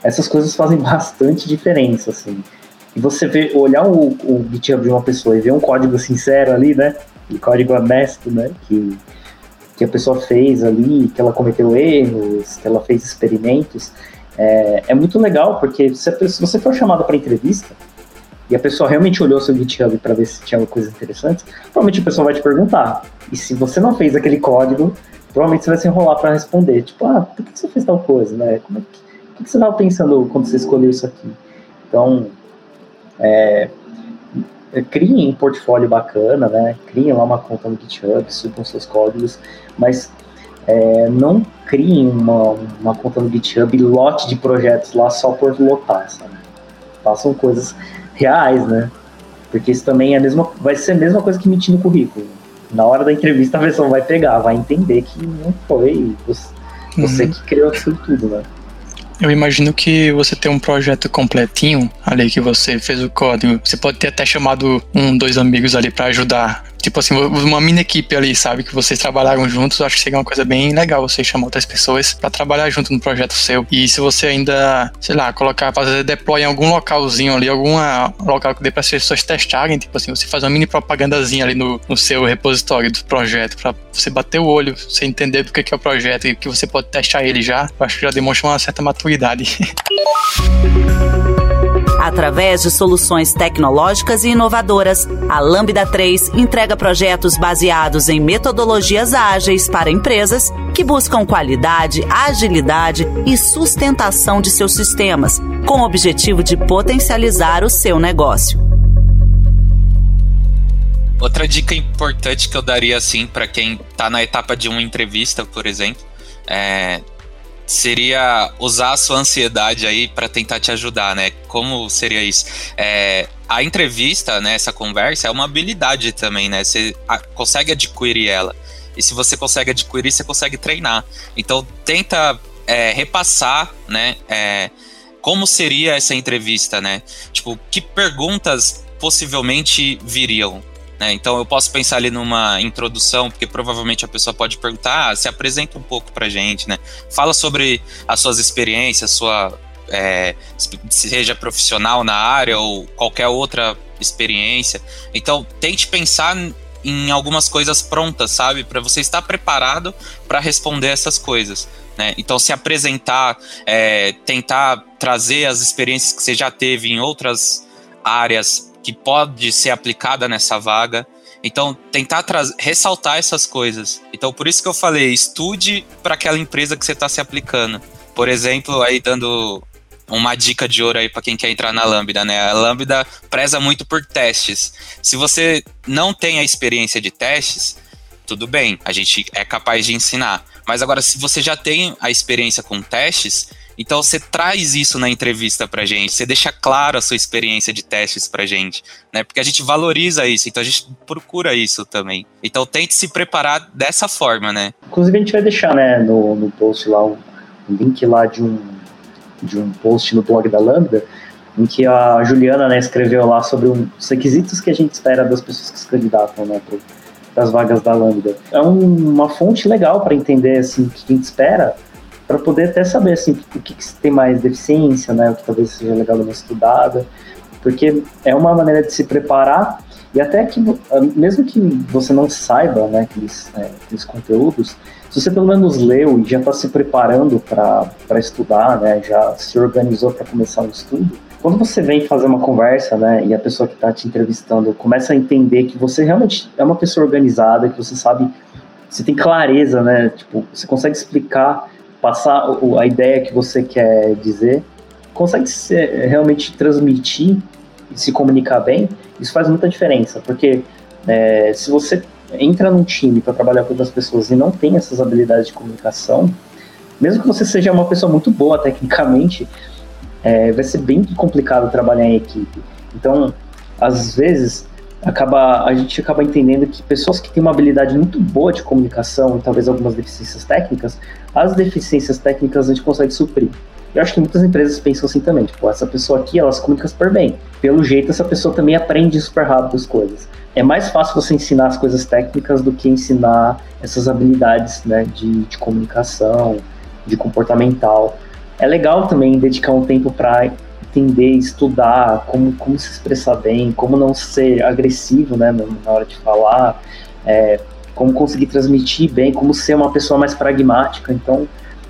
Essas coisas fazem bastante diferença, assim. E você vê, olhar o, o GitHub de uma pessoa e ver um código sincero ali, né? E código honesto, né? Que, que a pessoa fez ali, que ela cometeu erros, que ela fez experimentos. É, é muito legal, porque se, se você for chamado para entrevista e a pessoa realmente olhou seu GitHub para ver se tinha coisas interessantes, provavelmente a pessoa vai te perguntar. E se você não fez aquele código, provavelmente você vai se enrolar para responder. Tipo, ah, por que você fez tal coisa, né? Como é que, o que você estava pensando quando você escolheu isso aqui? Então, é, é, criem um portfólio bacana, né? Criem lá uma conta no GitHub, subam seus códigos, mas é, não criem uma, uma conta no GitHub e lote de projetos lá só por lotar, sabe? Façam coisas reais, né? Porque isso também é a mesma, vai ser a mesma coisa que mentir no currículo na hora da entrevista a pessoa vai pegar, vai entender que não foi você, você uhum. que criou aquilo tudo, né? Eu imagino que você tem um projeto completinho ali que você fez o código. Você pode ter até chamado um, dois amigos ali para ajudar tipo assim, uma mini equipe ali, sabe? Que vocês trabalharam juntos. Acho que seria uma coisa bem legal você chamar outras pessoas para trabalhar junto no projeto seu. E se você ainda, sei lá, colocar, fazer deploy em algum localzinho ali, algum local que dê para as pessoas testarem, tipo assim, você faz uma mini propagandazinha ali no, no seu repositório do projeto para você bater o olho, você entender do que é o projeto e que você pode testar ele já. Eu acho que já demonstra uma certa maturidade. Através de soluções tecnológicas e inovadoras, a Lambda 3 entrega projetos baseados em metodologias ágeis para empresas que buscam qualidade, agilidade e sustentação de seus sistemas, com o objetivo de potencializar o seu negócio. Outra dica importante que eu daria assim para quem está na etapa de uma entrevista, por exemplo, é, seria usar a sua ansiedade aí para tentar te ajudar, né? Como seria isso? É, a entrevista, né, essa conversa é uma habilidade também, né? Você consegue adquirir ela. E se você consegue adquirir, você consegue treinar. Então tenta é, repassar, né? É, como seria essa entrevista, né? Tipo, que perguntas possivelmente viriam? Né? Então eu posso pensar ali numa introdução, porque provavelmente a pessoa pode perguntar, ah, se apresenta um pouco pra gente, né? Fala sobre as suas experiências, sua é, seja profissional na área ou qualquer outra experiência. Então tente pensar em algumas coisas prontas, sabe? Para você estar preparado para responder essas coisas. Né? Então, se apresentar, é, tentar trazer as experiências que você já teve em outras áreas que pode ser aplicada nessa vaga. Então, tentar ressaltar essas coisas. Então, por isso que eu falei, estude para aquela empresa que você está se aplicando. Por exemplo, aí dando uma dica de ouro aí para quem quer entrar na Lambda, né? A Lambda preza muito por testes. Se você não tem a experiência de testes, tudo bem, a gente é capaz de ensinar. Mas agora, se você já tem a experiência com testes, então você traz isso na entrevista pra gente, você deixa claro a sua experiência de testes pra gente, né? Porque a gente valoriza isso, então a gente procura isso também. Então tente se preparar dessa forma, né? Inclusive a gente vai deixar, né, no, no post lá um, um link lá de um de um post no blog da Lambda, em que a Juliana né, escreveu lá sobre os requisitos que a gente espera das pessoas que se candidatam né, para as vagas da Lambda. É um, uma fonte legal para entender assim, o que a gente espera para poder até saber assim, o que, que tem mais deficiência, né, o que talvez seja legal uma estudada, porque é uma maneira de se preparar e até que, mesmo que você não saiba né, aqueles, é, aqueles conteúdos, se você pelo menos leu e já está se preparando para estudar, né, já se organizou para começar um estudo, quando você vem fazer uma conversa, né, e a pessoa que está te entrevistando começa a entender que você realmente é uma pessoa organizada, que você sabe, você tem clareza, né, tipo, você consegue explicar passar a ideia que você quer dizer, consegue ser, realmente transmitir e se comunicar bem, isso faz muita diferença, porque é, se você entra num time para trabalhar com outras pessoas e não tem essas habilidades de comunicação, mesmo que você seja uma pessoa muito boa tecnicamente, é, vai ser bem complicado trabalhar em equipe. Então, às vezes, acaba, a gente acaba entendendo que pessoas que têm uma habilidade muito boa de comunicação e talvez algumas deficiências técnicas, as deficiências técnicas a gente consegue suprir. Eu acho que muitas empresas pensam assim também, tipo, essa pessoa aqui, ela se comunica super bem. Pelo jeito, essa pessoa também aprende super rápido as coisas. É mais fácil você ensinar as coisas técnicas do que ensinar essas habilidades, né, de, de comunicação, de comportamental. É legal também dedicar um tempo para entender, estudar como, como se expressar bem, como não ser agressivo né, na hora de falar, é, como conseguir transmitir bem, como ser uma pessoa mais pragmática. Então,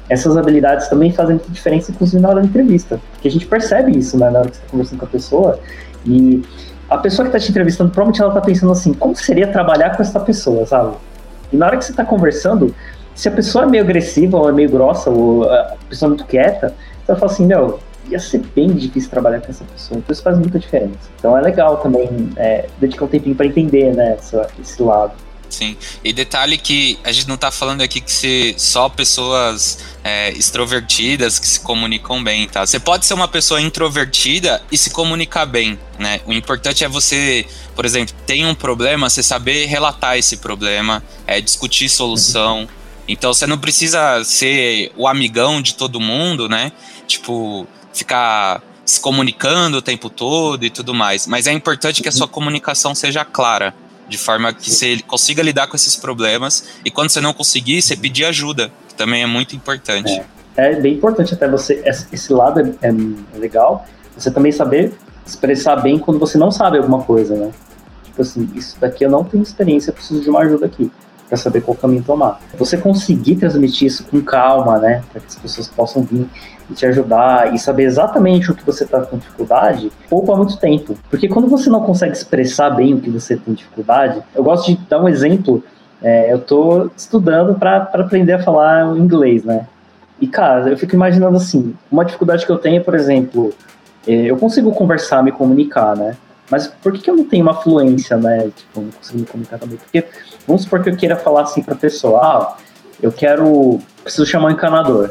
essas habilidades também fazem muita diferença, inclusive na hora da entrevista, porque a gente percebe isso né, na hora que você está conversando com a pessoa e a pessoa que está te entrevistando, provavelmente ela está pensando assim, como seria trabalhar com essa pessoa, sabe? E na hora que você está conversando, se a pessoa é meio agressiva ou é meio grossa ou a pessoa é muito quieta, você vai falar assim, meu, ia ser bem difícil trabalhar com essa pessoa. Então isso faz muita diferença. Então é legal também é, dedicar um tempinho para entender né, essa, esse lado. Sim. E detalhe que a gente não está falando aqui que se só pessoas é, extrovertidas que se comunicam bem, tá? Você pode ser uma pessoa introvertida e se comunicar bem, né? O importante é você, por exemplo, tem um problema, você saber relatar esse problema, é, discutir solução. Então você não precisa ser o amigão de todo mundo, né? Tipo, ficar se comunicando o tempo todo e tudo mais. Mas é importante que a sua comunicação seja clara, de forma que você consiga lidar com esses problemas e quando você não conseguir, você pedir ajuda, que também é muito importante. É, é bem importante até você, esse lado é, é legal, você também saber expressar bem quando você não sabe alguma coisa, né? Tipo assim, isso daqui eu não tenho experiência, preciso de uma ajuda aqui. para saber qual caminho tomar. Você conseguir transmitir isso com calma, né, para que as pessoas possam vir e te ajudar e saber exatamente o que você está com dificuldade, poupa muito tempo. Porque quando você não consegue expressar bem o que você tem dificuldade, eu gosto de dar um exemplo. É, eu estou estudando para aprender a falar inglês, né? E, cara, eu fico imaginando assim, uma dificuldade que eu tenho, por exemplo, é, eu consigo conversar, me comunicar, né? Mas por que, que eu não tenho uma fluência, né? Tipo, não consigo me comunicar também? Porque, vamos supor que eu queira falar assim pra pessoa, ah, eu quero, preciso chamar um encanador.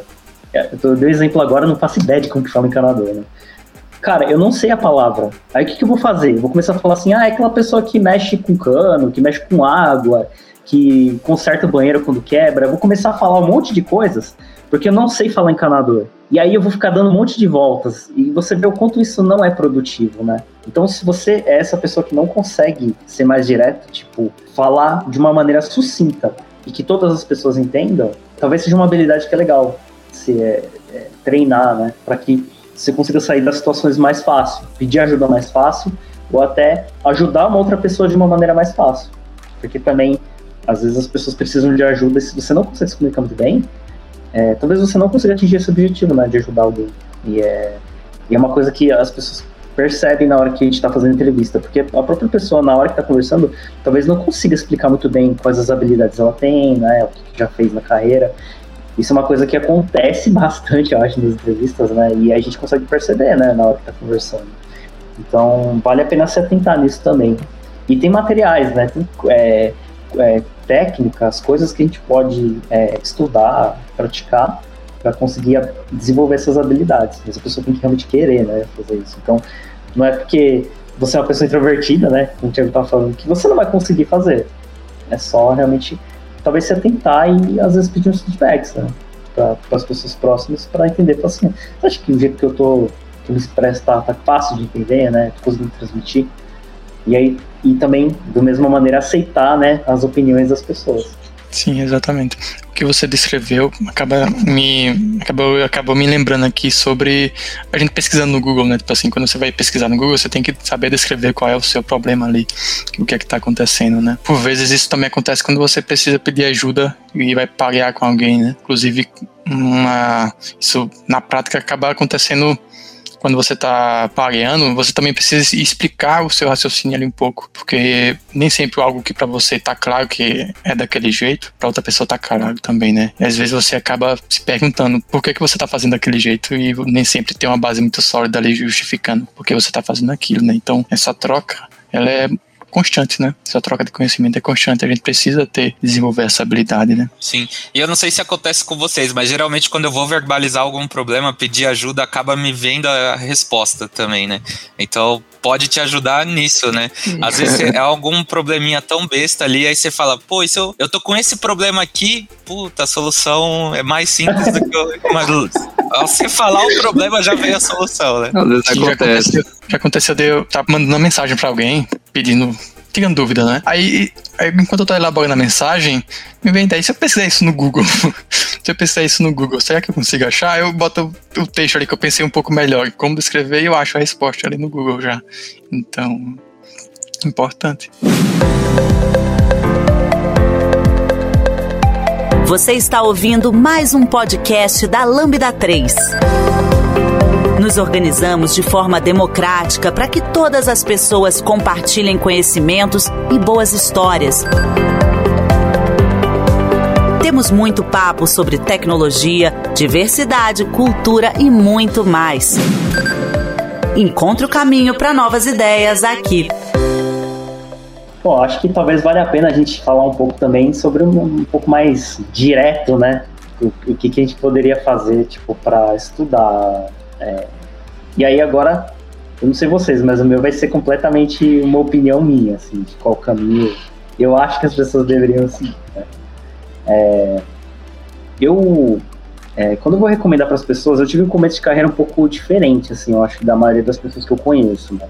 É, eu tô, dei exemplo agora, não faço ideia de como que fala encanador, né? Cara, eu não sei a palavra. Aí o que, que eu vou fazer? Eu vou começar a falar assim, ah, é aquela pessoa que mexe com cano, que mexe com água, que conserta o banheiro quando quebra. Eu vou começar a falar um monte de coisas, porque eu não sei falar encanador. E aí eu vou ficar dando um monte de voltas. E você vê o quanto isso não é produtivo, né? Então, se você é essa pessoa que não consegue ser mais direto, tipo, falar de uma maneira sucinta e que todas as pessoas entendam, talvez seja uma habilidade que é legal se é, é, treinar, né? Para que você consiga sair das situações mais fácil, pedir ajuda mais fácil, ou até ajudar uma outra pessoa de uma maneira mais fácil. Porque também, às vezes, as pessoas precisam de ajuda e se você não consegue se comunicar muito bem, é, talvez você não consiga atingir esse objetivo, né, de ajudar alguém. E é, e é uma coisa que as pessoas percebem na hora que a gente está fazendo entrevista, porque a própria pessoa, na hora que está conversando, talvez não consiga explicar muito bem quais as habilidades ela tem, né, o que já fez na carreira. Isso é uma coisa que acontece bastante, eu acho, nas entrevistas, né, e a gente consegue perceber, né, na hora que está conversando. Então, vale a pena se atentar nisso também. E tem materiais, né, tem é, é, técnicas, coisas que a gente pode é, estudar, praticar para conseguir desenvolver essas habilidades. Mas a pessoa tem que realmente querer, né, fazer isso. Então, não é porque você é uma pessoa introvertida, né, como o Thiago estava falando, que você não vai conseguir fazer. É só realmente, talvez, se atentar e às vezes pedir uns feedbacks, né, para as pessoas próximas para entender, falar assim, você acha que o jeito que eu tô, que eu me expresso tá, tá fácil de entender, né, tô conseguindo transmitir? E aí, e também, da mesma maneira, aceitar, né, as opiniões das pessoas. Sim, exatamente. O que você descreveu acaba me acabou, acabou me lembrando aqui sobre a gente pesquisando no Google, né? Tipo assim, quando você vai pesquisar no Google, você tem que saber descrever qual é o seu problema ali, o que é que tá acontecendo, né? Por vezes isso também acontece quando você precisa pedir ajuda e vai parear com alguém, né? Inclusive, uma, isso na prática acaba acontecendo quando você está pareando, você também precisa explicar o seu raciocínio ali um pouco, porque nem sempre algo que para você tá claro que é daquele jeito, para outra pessoa tá claro também, né? E às vezes você acaba se perguntando por que, que você tá fazendo daquele jeito e nem sempre tem uma base muito sólida ali justificando por que você tá fazendo aquilo, né? Então, essa troca, ela é constante, né? Essa troca de conhecimento é constante, a gente precisa ter, desenvolver essa habilidade, né? Sim, e eu não sei se acontece com vocês, mas geralmente quando eu vou verbalizar algum problema, pedir ajuda, acaba me vendo a resposta também, né? Então pode te ajudar nisso, né? Às vezes é algum probleminha tão besta ali, aí você fala, pô, isso eu, eu tô com esse problema aqui, puta, a solução é mais simples do que eu. Mas ao você falar o problema, já veio a solução, né? Às vezes acontece. Já aconteceu, de eu estar tá mandando uma mensagem pra alguém, pedindo tirando dúvida, né? Aí, aí, enquanto eu tô elaborando a mensagem, me vem daí, se eu pesquisar isso no Google, se eu pesquisar isso no Google, será que eu consigo achar? Eu boto o, o texto ali que eu pensei um pouco melhor, como descrever, e eu acho a resposta ali no Google já. Então, importante. Você está ouvindo mais um podcast da Lambda 3. Nos organizamos de forma democrática para que todas as pessoas compartilhem conhecimentos e boas histórias. Temos muito papo sobre tecnologia, diversidade, cultura e muito mais. Encontre o caminho para novas ideias aqui. Bom, acho que talvez valha a pena a gente falar um pouco também sobre um, um pouco mais direto, né? O, o que, que a gente poderia fazer, tipo, para estudar é, e aí agora, eu não sei vocês, mas o meu vai ser completamente uma opinião minha, assim, de qual caminho eu acho que as pessoas deveriam seguir. Né? É, eu, é, quando eu vou recomendar para as pessoas, eu tive um começo de carreira um pouco diferente, assim, eu acho, da maioria das pessoas que eu conheço, né?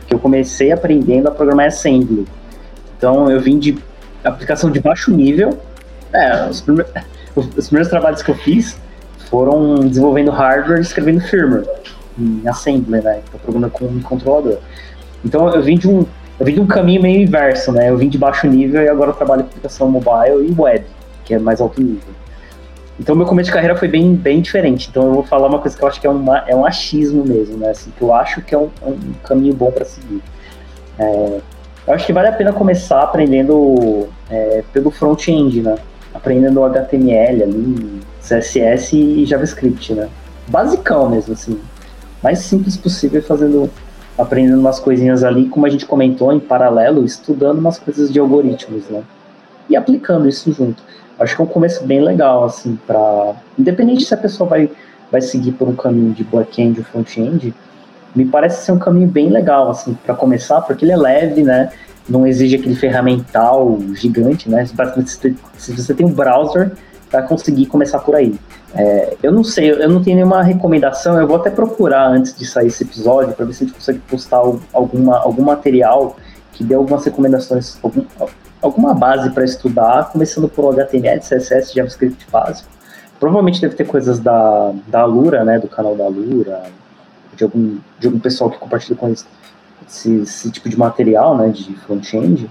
Porque eu comecei aprendendo a programar Assembly. Então, eu vim de aplicação de baixo nível. É, os, primeiros, os primeiros trabalhos que eu fiz foram desenvolvendo hardware e escrevendo firmware em assembly, né? Então, programa com um controlador. Então eu vim de um eu vim de um caminho meio inverso, né? Eu vim de baixo nível e agora trabalho com aplicação mobile e web, que é mais alto nível. Então, meu começo de carreira foi bem, bem diferente. Então, eu vou falar uma coisa que eu acho que é, uma, é um achismo mesmo, né? Assim, que eu acho que é um, um caminho bom para seguir. É, eu acho que vale a pena começar aprendendo é, pelo front-end, né? Aprendendo HTML ali, CSS e JavaScript, né? Basicão mesmo, assim. Mais simples possível, fazendo, aprendendo umas coisinhas ali, como a gente comentou, em paralelo, estudando umas coisas de algoritmos, né? E aplicando isso junto. Acho que é um começo bem legal, assim, para Independente se a pessoa vai, vai seguir por um caminho de back-end ou front-end, me parece ser um caminho bem legal, assim, para começar, porque ele é leve, né? Não exige aquele ferramental gigante, né? Se você tem um browser, vai conseguir começar por aí. É, eu não sei, eu não tenho nenhuma recomendação, eu vou até procurar antes de sair esse episódio para ver se a gente consegue postar alguma, algum material que dê algumas recomendações, algum, alguma base para estudar, começando por HTML, CSS, JavaScript básico. Provavelmente deve ter coisas da, da Lura, né, do canal da Lura, de algum, de algum pessoal que compartilha com esse, esse, esse tipo de material, né, de front-end.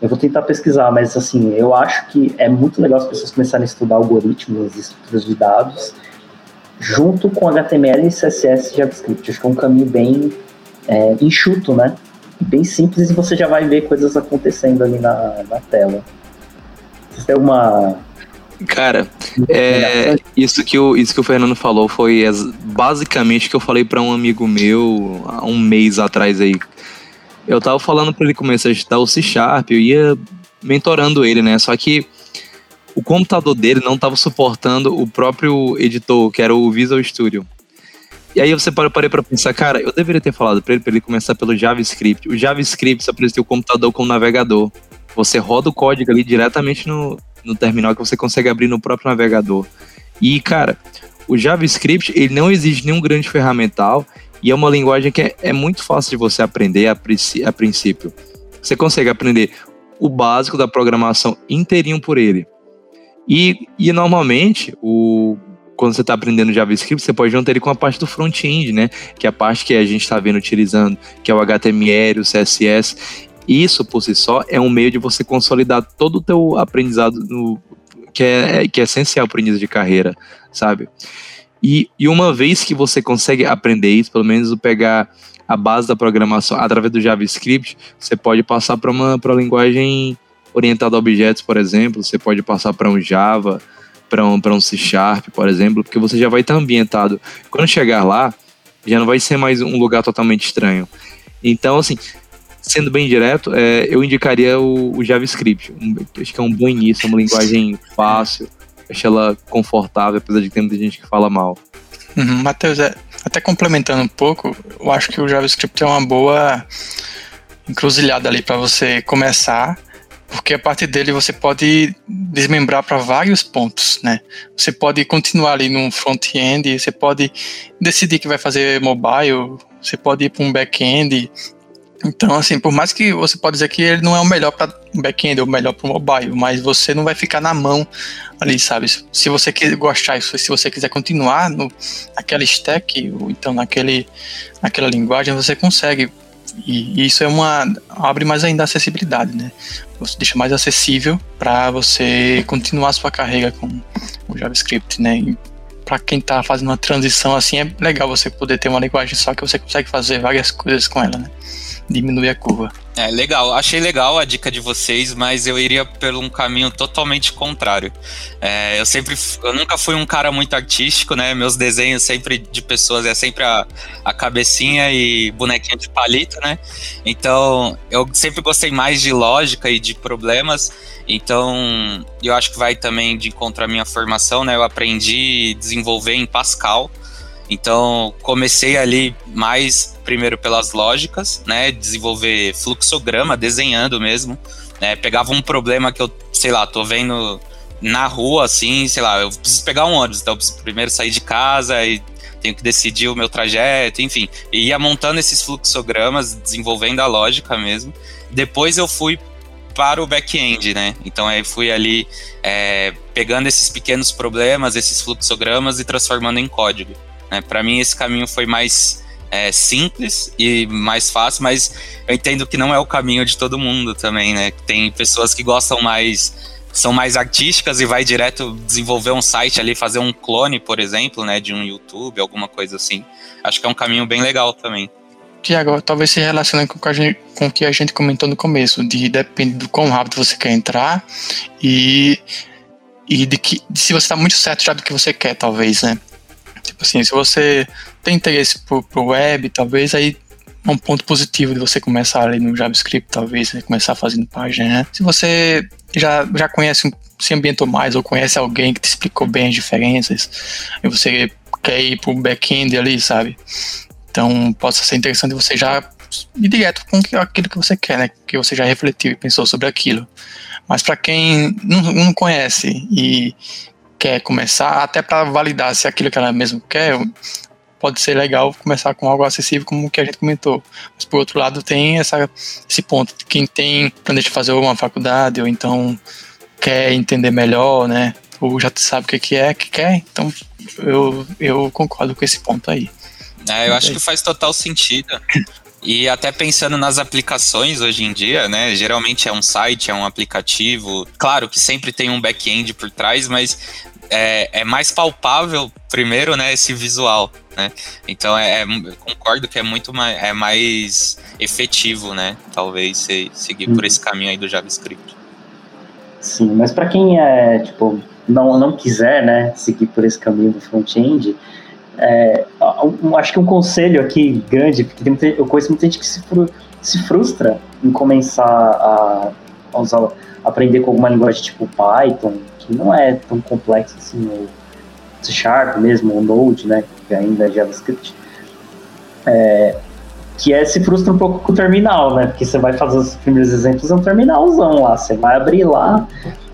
Eu vou tentar pesquisar, mas assim, eu acho que é muito legal as pessoas começarem a estudar algoritmos, estruturas de dados, junto com HTML, CSS e JavaScript. Acho que é um caminho bem é, enxuto, né? bem simples e você já vai ver coisas acontecendo ali na, na tela. Você tem alguma. Cara, é, isso, que o, isso que o Fernando falou foi basicamente o que eu falei para um amigo meu há um mês atrás aí. Eu tava falando para ele começar a estudar o C Sharp, eu ia mentorando ele, né? Só que o computador dele não estava suportando o próprio editor, que era o Visual Studio. E aí você parei para pensar, cara, eu deveria ter falado para ele para ele começar pelo JavaScript. O JavaScript precisa ter o computador como navegador. Você roda o código ali diretamente no, no terminal que você consegue abrir no próprio navegador. E, cara, o JavaScript, ele não exige nenhum grande ferramental e é uma linguagem que é, é muito fácil de você aprender a, a princípio. Você consegue aprender o básico da programação inteirinho por ele. E, e normalmente, o, quando você está aprendendo JavaScript, você pode juntar ele com a parte do front-end, né? Que é a parte que a gente está vendo utilizando, que é o HTML, o CSS. Isso, por si só, é um meio de você consolidar todo o teu aprendizado no, que, é, que é essencial para o início de carreira, sabe? E, e uma vez que você consegue aprender isso, pelo menos pegar a base da programação através do JavaScript, você pode passar para uma, uma linguagem orientada a objetos, por exemplo, você pode passar para um Java, para um, um C Sharp, por exemplo, porque você já vai estar ambientado. Quando chegar lá, já não vai ser mais um lugar totalmente estranho. Então, assim, sendo bem direto, é, eu indicaria o, o JavaScript. Um, acho que é um bom início, uma linguagem fácil, acho ela confortável, apesar de ter muita gente que fala mal. Uhum, Matheus, é, até complementando um pouco, eu acho que o JavaScript é uma boa encruzilhada ali para você começar porque a partir dele você pode desmembrar para vários pontos, né? Você pode continuar ali num front-end, você pode decidir que vai fazer mobile, você pode ir para um back-end. Então, assim, por mais que você pode dizer que ele não é o melhor para back-end ou o melhor para mobile, mas você não vai ficar na mão ali, sabe? Se você quiser gostar, se você quiser continuar no, naquela stack, ou então naquele, naquela linguagem, você consegue e isso é uma abre mais ainda a acessibilidade, né? Você deixa mais acessível para você continuar a sua carreira com o JavaScript, né? Para quem está fazendo uma transição assim, é legal você poder ter uma linguagem só que você consegue fazer várias coisas com ela, né? Diminuir a curva. É, legal. Achei legal a dica de vocês, mas eu iria por um caminho totalmente contrário. É, eu sempre, eu nunca fui um cara muito artístico, né? Meus desenhos sempre de pessoas é sempre a, a cabecinha e bonequinho de palito, né? Então, eu sempre gostei mais de lógica e de problemas. Então, eu acho que vai também de encontro à minha formação, né? Eu aprendi a desenvolver em Pascal. Então, comecei ali mais primeiro pelas lógicas, né? Desenvolver fluxograma, desenhando mesmo. Né, pegava um problema que eu, sei lá, tô vendo na rua, assim, sei lá, eu preciso pegar um ônibus, então eu preciso primeiro sair de casa e tenho que decidir o meu trajeto, enfim. E ia montando esses fluxogramas, desenvolvendo a lógica mesmo. Depois eu fui para o back-end, né? Então aí fui ali é, pegando esses pequenos problemas, esses fluxogramas e transformando em código. Né? Para mim esse caminho foi mais é, simples e mais fácil, mas eu entendo que não é o caminho de todo mundo também, né? Tem pessoas que gostam mais são mais artísticas e vai direto desenvolver um site ali, fazer um clone, por exemplo, né, de um YouTube, alguma coisa assim. Acho que é um caminho bem legal também. Tiago, talvez se relacione com, com o que a gente comentou no começo, de depende do quão rápido você quer entrar e, e de que de se você está muito certo já do que você quer, talvez, né? Tipo assim, se você tem interesse por, por web, talvez aí é um ponto positivo de você começar ali no JavaScript, talvez, né? começar fazendo página, né? Se você já, já conhece, se ambientou mais ou conhece alguém que te explicou bem as diferenças, e você quer ir pro back-end ali, sabe? Então, possa ser interessante você já ir direto com aquilo que você quer, né? Que você já refletiu e pensou sobre aquilo. Mas para quem não, não conhece e quer começar, até para validar se aquilo que ela mesmo quer, pode ser legal começar com algo acessível como o que a gente comentou. Mas por outro lado tem essa, esse ponto de quem tem planeja fazer uma faculdade ou então quer entender melhor, né? Ou já sabe o que, que é que quer, então eu, eu concordo com esse ponto aí. É, eu acho que faz total sentido. E até pensando nas aplicações hoje em dia, né? Geralmente é um site, é um aplicativo. Claro que sempre tem um back-end por trás, mas é, é, mais palpável primeiro, né, esse visual, né? Então é, é concordo que é muito mais, é mais efetivo, né? Talvez se, seguir por uhum. esse caminho aí do JavaScript. Sim, mas para quem é tipo não não quiser, né, seguir por esse caminho do front-end, é, um, acho que um conselho aqui grande, porque tem muita, eu conheço muita gente que se, se frustra em começar a usar, aprender com alguma linguagem tipo Python, que não é tão complexo assim, o C Sharp mesmo, o Node, né, que ainda é JavaScript, é, que é se frustra um pouco com o terminal, né, porque você vai fazer os primeiros exemplos, é um terminalzão lá, você vai abrir lá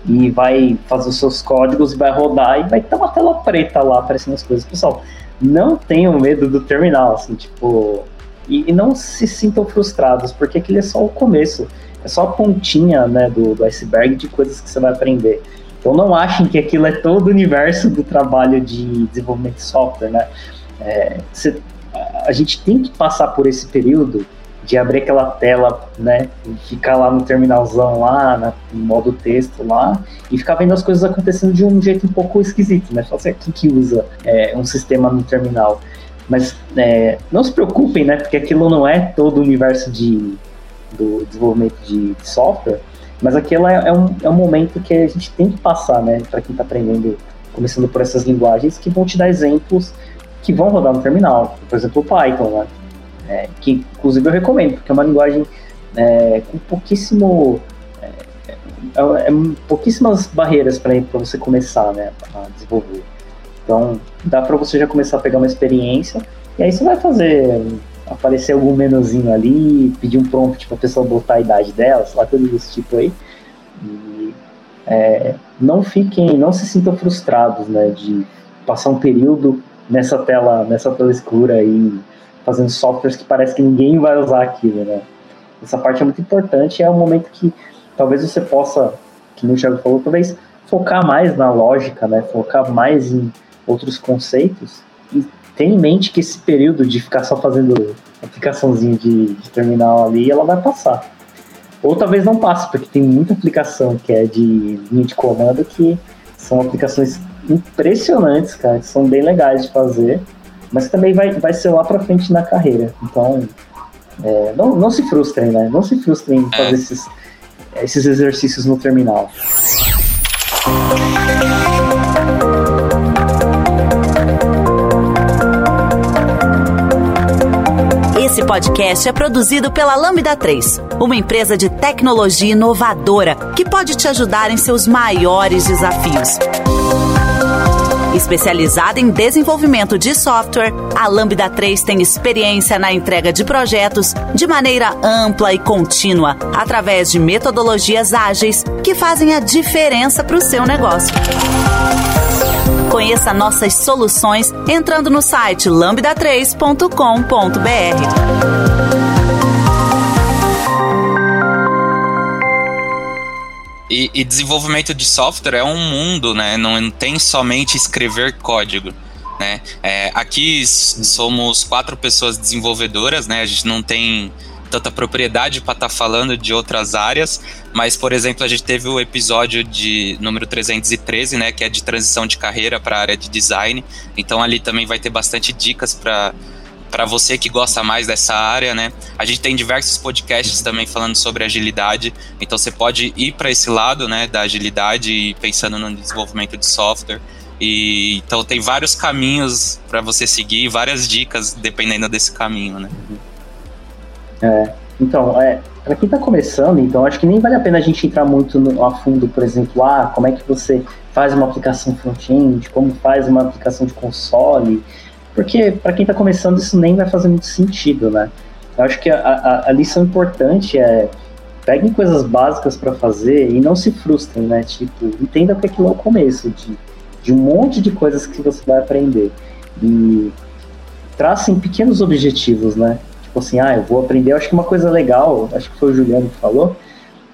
e vai fazer os seus códigos, vai rodar e vai ter uma tela preta lá aparecendo as coisas. Pessoal, não tenham medo do terminal, assim, tipo, e, e não se sintam frustrados, porque aquele é só o começo, é só a pontinha, né, do, do iceberg de coisas que você vai aprender. Então não achem que aquilo é todo o universo do trabalho de desenvolvimento de software, né? É, cê, a gente tem que passar por esse período de abrir aquela tela, né, e ficar lá no terminalzão lá, no modo texto lá, e ficar vendo as coisas acontecendo de um jeito um pouco esquisito, né? Só assim, quem que usa é, um sistema no terminal. Mas é, não se preocupem, né, porque aquilo não é todo o universo de, do desenvolvimento de, software, mas aquilo é, é, um, é um momento que a gente tem que passar, né, para quem está aprendendo, começando por essas linguagens, que vão te dar exemplos que vão rodar no terminal. Por exemplo, o Python, né, é, que inclusive eu recomendo, porque é uma linguagem é, com pouquíssimo. É, é, é pouquíssimas barreiras para você começar né, a desenvolver. Então, dá para você já começar a pegar uma experiência, e aí você vai fazer aparecer algum menuzinho ali, pedir um prompt para a pessoa botar a idade dela, sei lá, coisa desse tipo aí. E, é, não fiquem, não se sintam frustrados, né, de passar um período nessa tela, nessa tela escura aí, fazendo softwares que parece que ninguém vai usar aquilo, né. Essa parte é muito importante, é um momento que talvez você possa, que o Thiago falou, talvez focar mais na lógica, né, focar mais em outros conceitos e tenha em mente que esse período de ficar só fazendo aplicaçãozinha de, de terminal ali, ela vai passar. Ou talvez não passe, porque tem muita aplicação que é de linha de comando que são aplicações impressionantes, cara, que são bem legais de fazer, mas também vai, vai ser lá para frente na carreira. Então, é, não, não se frustrem, né? Não se frustrem em fazer esses, esses exercícios no terminal. Podcast é produzido pela Lambda 3, uma empresa de tecnologia inovadora que pode te ajudar em seus maiores desafios. Especializada em desenvolvimento de software, a Lambda 3 tem experiência na entrega de projetos de maneira ampla e contínua, através de metodologias ágeis que fazem a diferença para o seu negócio. Conheça nossas soluções entrando no site lambda3.com.br. E, e, desenvolvimento de software é um mundo, né? Não tem somente escrever código. Né? É, aqui somos quatro pessoas desenvolvedoras, né? A gente não tem tanta propriedade para estar tá falando de outras áreas, mas, por exemplo, a gente teve o episódio de número 313, né, que é de transição de carreira para a área de design. Então ali também vai ter bastante dicas para para você que gosta mais dessa área, né? A gente tem diversos podcasts também falando sobre agilidade, então você pode ir para esse lado, né, da agilidade e pensando no desenvolvimento de software. E então tem vários caminhos para você seguir, várias dicas dependendo desse caminho, né? É, então, é, para quem está começando, então acho que nem vale a pena a gente entrar muito no, a fundo, por exemplo, ah, como é que você faz uma aplicação front-end, como faz uma aplicação de console, porque para quem está começando isso nem vai fazer muito sentido, né? Eu acho que a, a, a lição importante é peguem coisas básicas para fazer e não se frustrem, né? Tipo, entenda que aquilo é o começo de, de um monte de coisas que você vai aprender. E tracem pequenos objetivos, né? Tipo assim, ah, eu vou aprender. Eu acho que uma coisa legal, acho que foi o Juliano que falou,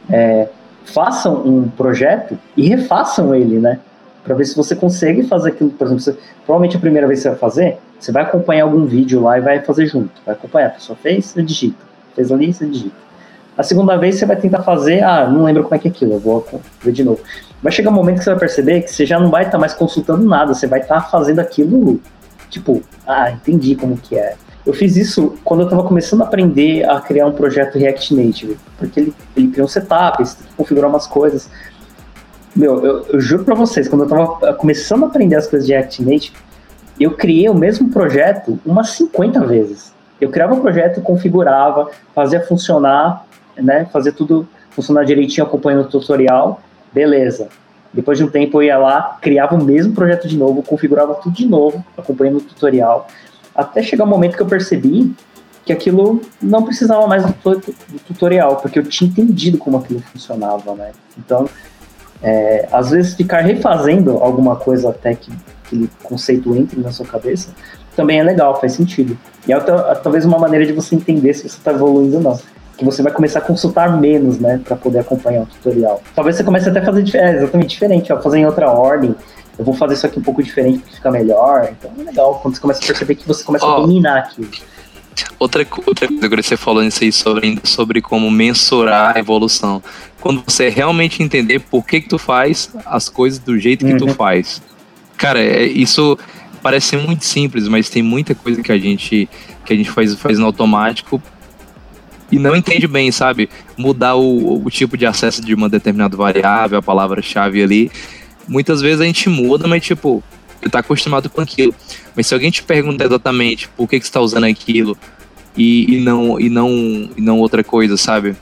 é, façam um projeto e refaçam ele, né? Para ver se você consegue fazer aquilo. Por exemplo, você, provavelmente a primeira vez que você vai fazer, você vai acompanhar algum vídeo lá e vai fazer junto. Vai acompanhar. A pessoa fez, você digita. Fez ali, você digita. A segunda vez você vai tentar fazer, ah, não lembro como é que é aquilo, eu vou ver de novo. Vai chegar um momento que você vai perceber que você já não vai estar tá mais consultando nada, você vai estar tá fazendo aquilo, tipo, ah, entendi como que é. Eu fiz isso quando eu estava começando a aprender a criar um projeto React Native, porque ele, ele cria um setup, você tem que configurar umas coisas. Meu, eu, eu juro para vocês, quando eu estava começando a aprender as coisas de React Native, eu criei o mesmo projeto umas 50 vezes. Eu criava o projeto, configurava, fazia funcionar, né, fazia tudo funcionar direitinho acompanhando o tutorial, beleza. Depois de um tempo eu ia lá, criava o mesmo projeto de novo, configurava tudo de novo, acompanhando o tutorial até chegar um momento que eu percebi que aquilo não precisava mais do, tutorial, porque eu tinha entendido como aquilo funcionava, né? Então, é, às vezes ficar refazendo alguma coisa até que aquele conceito entre na sua cabeça também é legal, faz sentido. E é talvez uma maneira de você entender se você está evoluindo ou não. Que você vai começar a consultar menos, né, para poder acompanhar o tutorial. Talvez você comece até a fazer é, exatamente diferente, ó, fazer em outra ordem, eu vou fazer isso aqui um pouco diferente porque fica melhor. Então é legal quando você começa a perceber que você começa oh, a dominar aquilo. Outra, outra coisa que você falou nisso aí sobre, sobre como mensurar a evolução. Quando você realmente entender por que, que tu faz as coisas do jeito que uhum. tu faz. Cara, é, isso parece muito simples, mas tem muita coisa que a gente que a gente faz, faz no automático e não entende bem, sabe? Mudar o, o tipo de acesso de uma determinada variável, a palavra-chave ali muitas vezes a gente muda, mas tipo, você tá acostumado com aquilo. Mas se alguém te pergunta exatamente por que, que você tá usando aquilo e, e, não, e, não, e não outra coisa, sabe?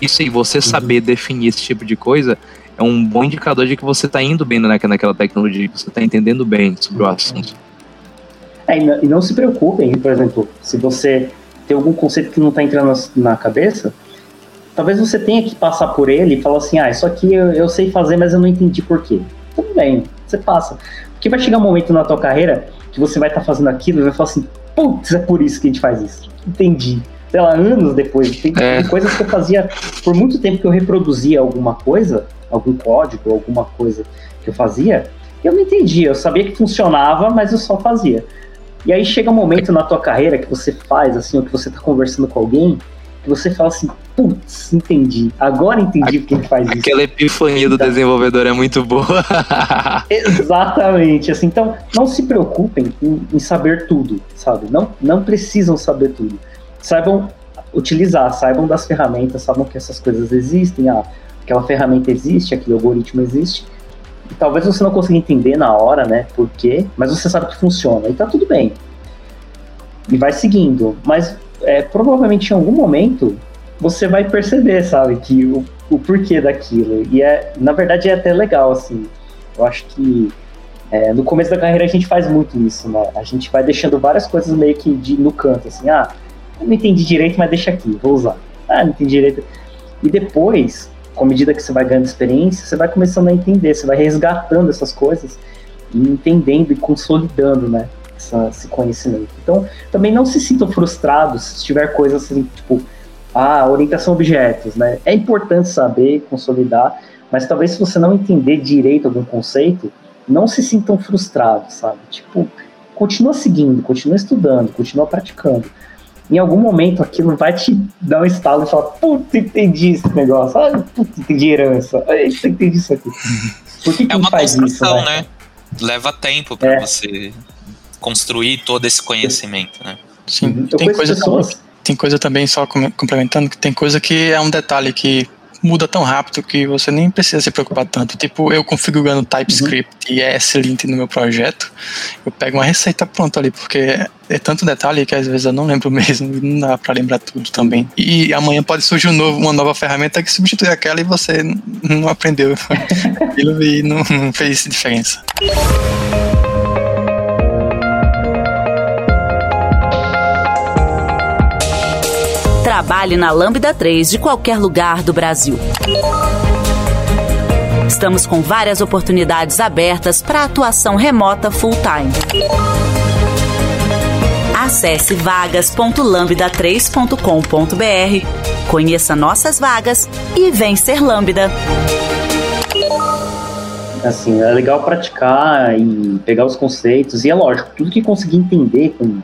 Isso aí, você uhum. saber definir esse tipo de coisa é um bom indicador de que você está indo bem naquela, naquela tecnologia, que você está entendendo bem sobre o uhum. assunto. É, e não se preocupem, por exemplo, se você tem algum conceito que não está entrando na cabeça, talvez você tenha que passar por ele e falar assim, ah, isso aqui eu, eu sei fazer, mas eu não entendi por quê tudo bem, você passa. Porque vai chegar um momento na tua carreira que você vai estar tá fazendo aquilo e vai falar assim, putz, é por isso que a gente faz isso. Entendi. Sei lá, anos depois. Tem, é. coisas que eu fazia por muito tempo que eu reproduzia alguma coisa, algum código, alguma coisa que eu fazia, eu não entendia. Eu sabia que funcionava, mas eu só fazia. E aí chega um momento na tua carreira que você faz, assim, ou que você está conversando com alguém, que você fala assim, putz, entendi. Agora entendi porque ele faz isso. Aquela epifania do desenvolvedor é muito boa. Exatamente. Assim, então, não se preocupem em, em, saber tudo, sabe? Não, não precisam saber tudo. Saibam utilizar, saibam das ferramentas, saibam que essas coisas existem, ah, aquela ferramenta existe, aquele algoritmo existe. E talvez você não consiga entender na hora, né, por quê, mas você sabe que funciona e tá tudo bem. E vai seguindo. Mas é, provavelmente em algum momento você vai perceber, sabe, que o, o porquê daquilo. E é, na verdade é até legal, assim. Eu acho que é, no começo da carreira a gente faz muito isso, né? A gente vai deixando várias coisas meio que de, no canto, assim, ah, eu não entendi direito, mas deixa aqui, vou usar. Ah, não entendi direito. E depois, com a medida que você vai ganhando experiência, você vai começando a entender, você vai resgatando essas coisas e entendendo e consolidando, né? essa, esse conhecimento. Então, também não se sintam frustrados se tiver coisas assim, tipo, ah, orientação a objetos, né? É importante saber, consolidar, mas talvez se você não entender direito algum conceito, não se sintam frustrados, sabe? Tipo, continua seguindo, continua estudando, continua praticando. Em algum momento aquilo vai te dar um estalo e falar, puta, entendi esse negócio, ah, puta, entendi herança, ah, entendi isso aqui. Por que, que é uma faz isso, né? né? Leva tempo para é. você construir todo esse conhecimento, né? Sim, uhum. tem coisa, pessoas... tem coisa também, só complementando, que tem coisa que é um detalhe que muda tão rápido que você nem precisa se preocupar tanto. Tipo, eu configurando TypeScript uhum. e ESLint no meu projeto, eu pego uma receita pronta ali, porque é tanto detalhe que às vezes eu não lembro mesmo, não dá para lembrar tudo também. E amanhã pode surgir um novo, uma nova ferramenta que substitui aquela e você não aprendeu aquilo e não, não fez diferença. Trabalhe na Lambda 3 de qualquer lugar do Brasil. Estamos com várias oportunidades abertas para atuação remota full-time. Acesse vagas.lambda3.com.br, conheça nossas vagas e vem ser Lambda. Assim, é legal praticar e pegar os conceitos, e é lógico, tudo que conseguir entender com,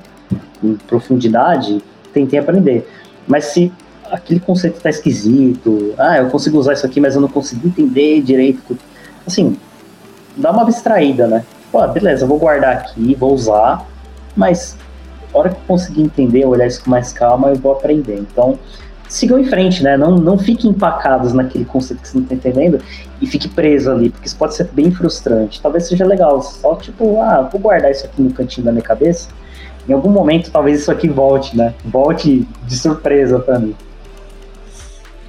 com profundidade, tentei aprender. Mas se aquele conceito está esquisito, ah, eu consigo usar isso aqui, mas eu não consigo entender direito. Assim, dá uma abstraída, né? Pô, beleza, vou guardar aqui, vou usar, mas a hora que eu conseguir entender, olhar isso com mais calma, eu vou aprender. Então, sigam em frente, né? Não, não fiquem empacados naquele conceito que você não está entendendo e fique preso ali, porque isso pode ser bem frustrante. Talvez seja legal, só tipo, ah, vou guardar isso aqui no cantinho da minha cabeça em algum momento talvez isso aqui volte, né? Volte de surpresa para mim.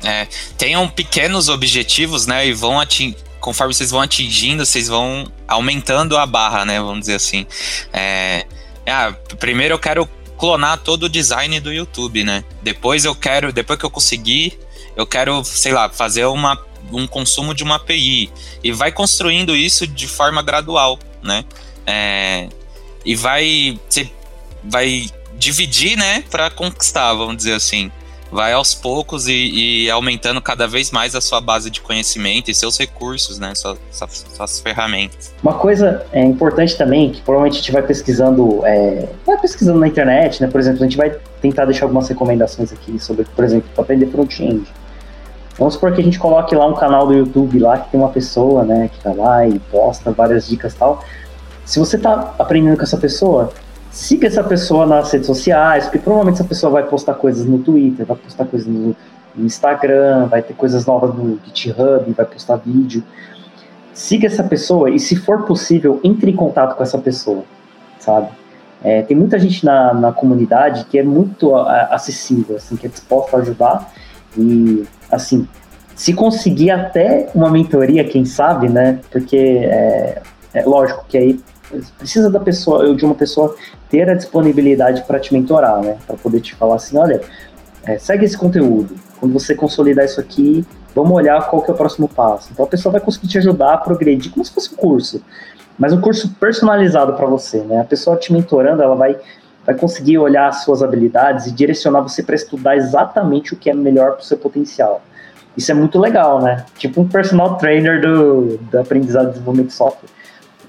É, tenham pequenos objetivos, né? E vão atingir. Conforme vocês vão atingindo, vocês vão aumentando a barra, né? Vamos dizer assim. É, ah, primeiro eu quero clonar todo o design do YouTube, né? Depois eu quero, depois que eu conseguir, eu quero, sei lá, fazer uma, um consumo de uma API. E vai construindo isso de forma gradual, né? É, e vai. Você vai dividir, né, para conquistar, vamos dizer assim. Vai aos poucos e, e, aumentando cada vez mais a sua base de conhecimento e seus recursos, né, suas, suas ferramentas. Uma coisa é importante também, que provavelmente a gente vai pesquisando, é, vai pesquisando na internet, né, por exemplo, a gente vai tentar deixar algumas recomendações aqui sobre, por exemplo, aprender front-end. Vamos supor que a gente coloque lá um canal do YouTube lá que tem uma pessoa, né, que tá lá e posta várias dicas e tal. Se você tá aprendendo com essa pessoa, siga essa pessoa nas redes sociais, porque provavelmente essa pessoa vai postar coisas no Twitter, vai postar coisas no, Instagram, vai ter coisas novas no GitHub, vai postar vídeo. Siga essa pessoa e, se for possível, entre em contato com essa pessoa, sabe? É, tem muita gente na, na comunidade que é muito acessível, assim, que é disposta a ajudar e, assim, se conseguir até uma mentoria, quem sabe, né? Porque é, é lógico que aí precisa da pessoa, de uma pessoa ter a disponibilidade para te mentorar, né? Para poder te falar assim, olha, é, segue esse conteúdo. Quando você consolidar isso aqui, vamos olhar qual que é o próximo passo. Então a pessoa vai conseguir te ajudar a progredir como se fosse um curso, mas um curso personalizado para você, né? A pessoa te mentorando, ela vai vai conseguir olhar as suas habilidades e direcionar você para estudar exatamente o que é melhor para o seu potencial. Isso é muito legal, né? Tipo um personal trainer do, do aprendizado e desenvolvimento de software.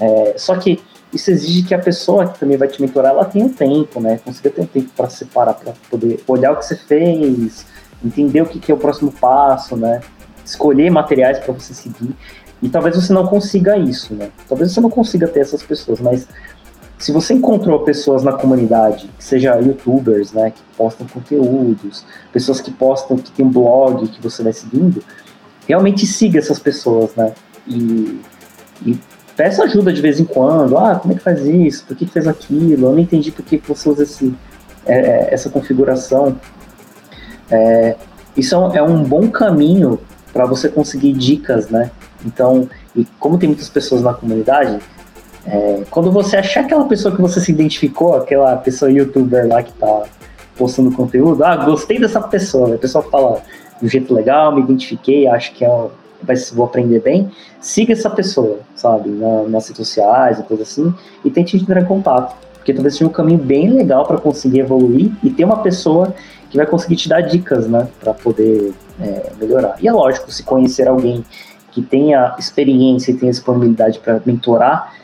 É, só que isso exige que a pessoa que também vai te mentorar, ela tenha um tempo, né? Consiga ter um tempo para separar, para poder olhar o que você fez, entender o que, que é o próximo passo, né? Escolher materiais para você seguir. E talvez você não consiga isso, né? Talvez você não consiga ter essas pessoas, mas se você encontrou pessoas na comunidade, que seja youtubers, né, que postam conteúdos, pessoas que postam, que tem blog que você vai seguindo, realmente siga essas pessoas, né? E, e peça ajuda de vez em quando. Ah, como é que faz isso? Por que fez aquilo? Eu não entendi por que você usa esse, é, é essa configuração. É, isso é um bom caminho para você conseguir dicas, né? Então, e como tem muitas pessoas na comunidade, é, quando você achar aquela pessoa que você se identificou, aquela pessoa youtuber lá que tá postando conteúdo, ah, gostei dessa pessoa, a pessoa fala de um jeito legal, me identifiquei, acho que é vai, vou aprender bem, siga essa pessoa, sabe, na, nas redes sociais e coisa assim, e tente entrar em contato. Porque talvez seja um caminho bem legal para conseguir evoluir e ter uma pessoa que vai conseguir te dar dicas, né, para poder é, melhorar. E é lógico, se conhecer alguém que tenha experiência e tenha disponibilidade para mentorar,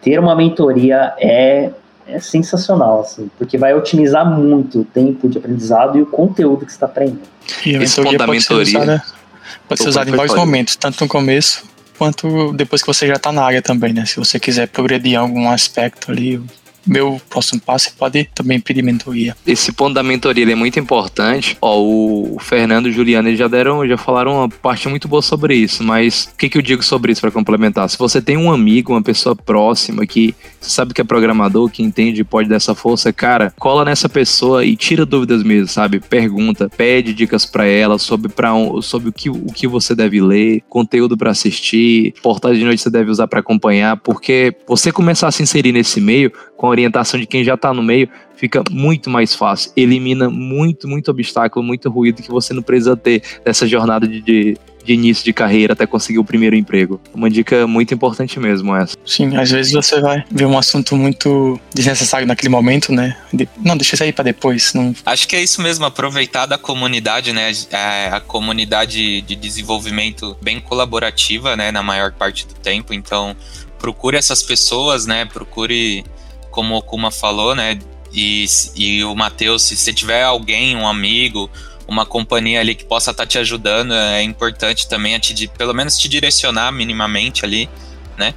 ter uma mentoria é é sensacional, assim, porque vai otimizar muito o tempo de aprendizado e o conteúdo que você está aprendendo. E a Esse mentoria pode ser fundamentoria- usada, pode ser Opa, usada em vários momentos, tanto no começo quanto depois que você já está na área também, né? Se você quiser progredir em algum aspecto ali, o meu próximo passo, pode também pedir mentoria. Esse ponto da mentoria é muito importante. Ó, o Fernando e o Juliano eles já deram, já falaram uma parte muito boa sobre isso, mas o que, que eu digo sobre isso para complementar? Se você tem um amigo, uma pessoa próxima que você sabe que é programador, que entende e pode dar essa força, cara, cola nessa pessoa e tira dúvidas mesmo, sabe? Pergunta, pede dicas para ela sobre, pra, sobre o, que, o que você deve ler, conteúdo para assistir, portais de noite você deve usar para acompanhar, porque você começar a se inserir nesse meio com a orientação de quem já tá no meio, fica muito mais fácil. Elimina muito, muito obstáculo, muito ruído que você não precisa ter dessa jornada de, de, de início de carreira até conseguir o primeiro emprego. Uma dica muito importante mesmo essa. Sim, às vezes você vai ver um assunto muito desnecessário naquele momento, né? De- Não, deixa isso aí para depois. Não... Acho que é isso mesmo, aproveitar da comunidade, né? É, a comunidade de desenvolvimento bem colaborativa, né? Na maior parte do tempo. Então, procure essas pessoas, né? Procure, como o Kuma falou, né? E, e o Matheus, se você tiver alguém, um amigo, uma companhia ali que possa estar te ajudando, é importante também a te, pelo menos te direcionar minimamente ali, né?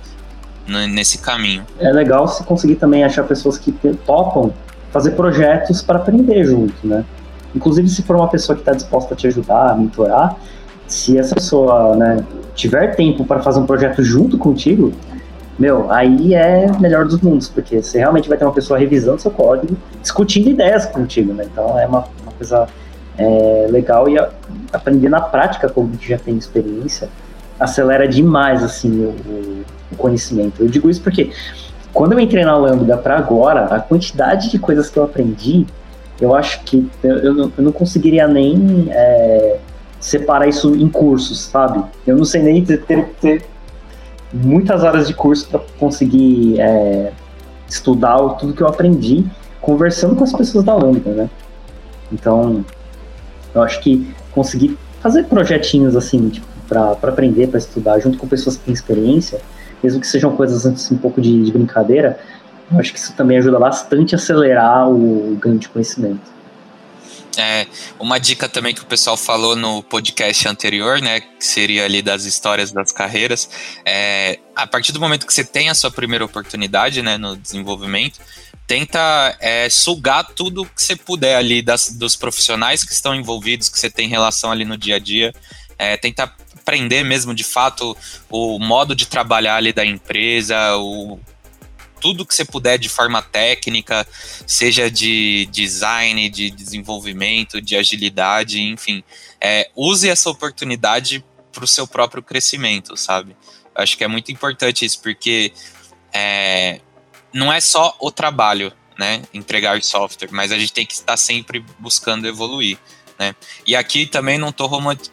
Nesse caminho. É legal se conseguir também achar pessoas que topam fazer projetos para aprender junto, né? Inclusive, se for uma pessoa que está disposta a te ajudar, a mentorar, se essa pessoa né, tiver tempo para fazer um projeto junto contigo, meu, aí é melhor dos mundos, porque você realmente vai ter uma pessoa revisando seu código, discutindo ideias contigo, né? Então é uma, uma coisa é, legal e a- aprender na prática como gente já tem experiência acelera demais assim o, o- conhecimento. Eu digo isso porque quando eu entrei na Lambda para agora, a quantidade de coisas que eu aprendi, eu acho que eu, eu não, eu não conseguiria nem é, separar isso em cursos, sabe? Eu não sei nem ter, ter, ter muitas horas de curso para conseguir é, estudar tudo que eu aprendi conversando com as pessoas da Lambda, né? Então, eu acho que conseguir fazer projetinhos assim, tipo, para aprender, para estudar, junto com pessoas que têm experiência, mesmo que sejam coisas assim, um pouco de, de brincadeira, eu acho que isso também ajuda bastante a acelerar o ganho de conhecimento. É, uma dica também que o pessoal falou no podcast anterior, né, que seria ali das histórias das carreiras, é, a partir do momento que você tem a sua primeira oportunidade, né, no desenvolvimento, tenta é, sugar tudo que você puder ali das, dos profissionais que estão envolvidos, que você tem relação ali no dia a dia, é, tenta aprender mesmo de fato o modo de trabalhar ali da empresa, o tudo que você puder de forma técnica, seja de design, de desenvolvimento, de agilidade, enfim. É, use essa oportunidade para o seu próprio crescimento, sabe? Acho que é muito importante isso, porque é, não é só o trabalho, né? Entregar software, mas a gente tem que estar sempre buscando evoluir. Né? E aqui também não estou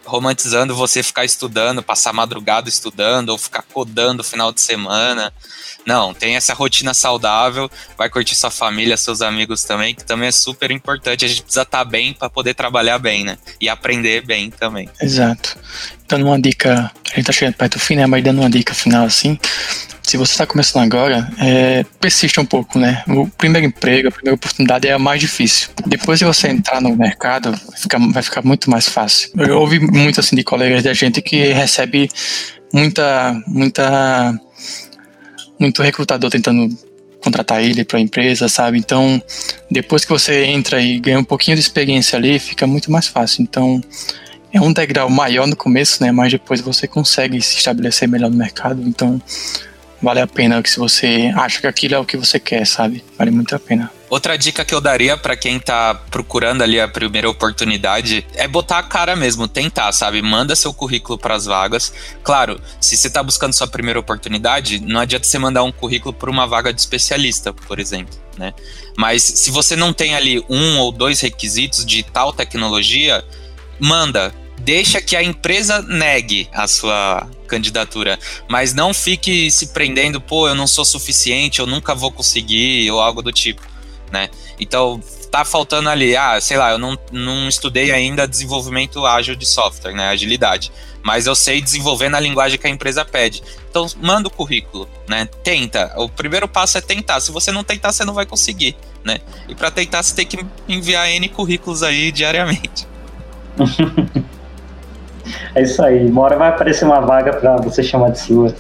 romantizando você ficar estudando, passar madrugada estudando ou ficar codando final de semana. Não, tem essa rotina saudável, vai curtir sua família, seus amigos também, que também é super importante. A gente precisa estar bem para poder trabalhar bem, né? E aprender bem também. Exato. Dando uma dica, a gente tá chegando perto do fim, né? Mas dando uma dica final assim. Se você está começando agora, é, persista um pouco, né? O primeiro emprego, a primeira oportunidade é a mais difícil. Depois de você entrar no mercado, vai ficar, vai ficar muito mais fácil. Eu ouvi muito assim de colegas da gente que recebe muita, muita, muito recrutador tentando contratar ele para a empresa, sabe? Então, depois que você entra e ganha um pouquinho de experiência ali, fica muito mais fácil. Então, é um degrau maior no começo, né? Mas depois você consegue se estabelecer melhor no mercado. Então, vale a pena que se você acha que aquilo é o que você quer, sabe? Vale muito a pena. Outra dica que eu daria para quem tá procurando ali a primeira oportunidade é botar a cara mesmo, tentar, sabe? Manda seu currículo para as vagas. Claro, se você tá buscando sua primeira oportunidade, não adianta você mandar um currículo para uma vaga de especialista, por exemplo, né? Mas se você não tem ali um ou dois requisitos de tal tecnologia, manda, deixa que a empresa negue a sua candidatura, mas não fique se prendendo, pô, eu não sou suficiente, eu nunca vou conseguir ou algo do tipo né? Então, tá faltando ali, ah, sei lá, eu não, não estudei ainda desenvolvimento ágil de software, né, agilidade, mas eu sei desenvolver na linguagem que a empresa pede. Então, manda o currículo, né? Tenta. O primeiro passo é tentar. Se você não tentar, você não vai conseguir, né? E para tentar, você tem que enviar N currículos aí diariamente. é isso aí. Uma hora vai aparecer uma vaga para você chamar de sua.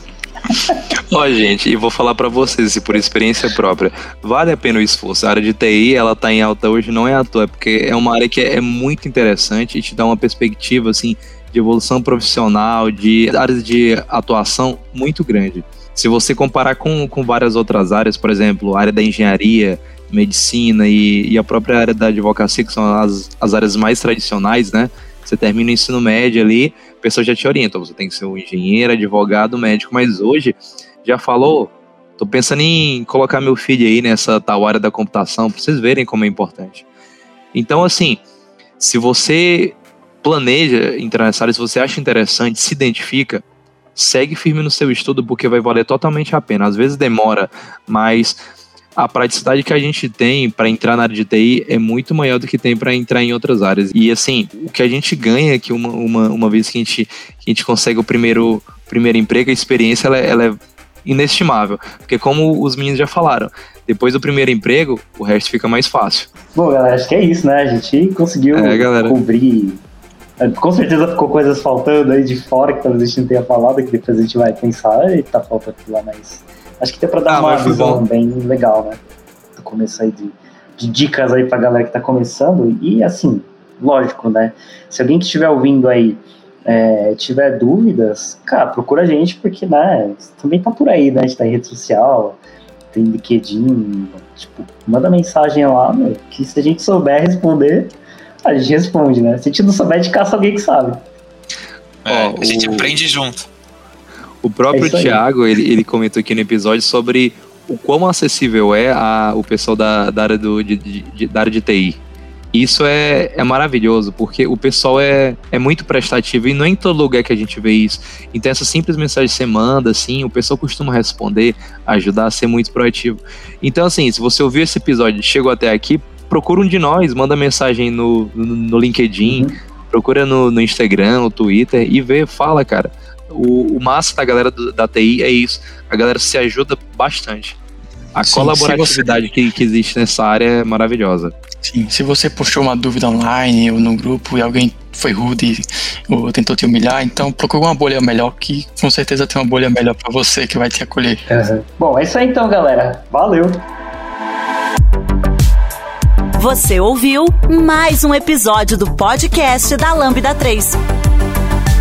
Ó, gente, e vou falar para vocês, por experiência própria, vale a pena o esforço. A área de TI, ela tá em alta hoje, não é à toa, é porque é uma área que é, muito interessante e te dá uma perspectiva, assim, de evolução profissional, de áreas de atuação muito grande. Se você comparar com, com várias outras áreas, por exemplo, a área da engenharia, medicina e, e a própria área da advocacia, que são as, as áreas mais tradicionais, né? Você termina o ensino médio ali, a pessoa já te orienta, você tem que ser um engenheiro, advogado, médico, mas hoje já falou, tô pensando em colocar meu filho aí nessa tal área da computação, para vocês verem como é importante. Então, assim, se você planeja entrar nessa área, se você acha interessante, se identifica, segue firme no seu estudo, porque vai valer totalmente a pena. Às vezes demora, mas a praticidade que a gente tem para entrar na área de TI é muito maior do que tem para entrar em outras áreas. E assim, o que a gente ganha que uma, uma, uma vez que a gente, que a gente consegue o primeiro, primeiro emprego, a experiência ela, ela é inestimável. Porque como os meninos já falaram, depois do primeiro emprego, o resto fica mais fácil. Bom, galera, acho que é isso, né? A gente conseguiu é, cobrir. É, com certeza ficou coisas faltando aí de fora que talvez a gente não tenha falado, que depois a gente vai pensar, e tá faltando aquilo lá, mas acho que deu pra dar ah, uma visão bem legal, né? Do começo aí de, de dicas aí pra galera que tá começando. E assim, lógico, né? Se alguém que estiver ouvindo aí é, tiver dúvidas, cara, procura a gente, porque, né, também tá por aí, né? A gente tá em rede social, tem LinkedIn, tipo, manda mensagem lá, meu, que se a gente souber responder, a gente responde, né? Se a gente não souber, de caça alguém que sabe. É, a gente o... aprende junto. O próprio é Thiago, ele, ele comentou aqui no episódio sobre o quão acessível é a, o pessoal da, da área do, de, de, da área de TI. Isso é, é maravilhoso, porque o pessoal é, é muito prestativo e não é em todo lugar que a gente vê isso. Então, essa simples mensagem que você manda, assim, o pessoal costuma responder, ajudar a ser muito proativo. Então, assim, se você ouviu esse episódio e chegou até aqui, procura um de nós, manda mensagem no, no, no LinkedIn, uhum. procura no, no Instagram, no Twitter e vê, fala, cara. O, o massa da galera do, da TI é isso. A galera se ajuda bastante. A Sim, colaboratividade você... que, que existe nessa área é maravilhosa. Sim, se você postou uma dúvida online ou no grupo e alguém foi rude ou tentou te humilhar, então procura uma bolha melhor que com certeza tem uma bolha melhor para você que vai te acolher. Uhum. Bom, é isso aí então, galera. Valeu! Você ouviu mais um episódio do podcast da Lambda 3.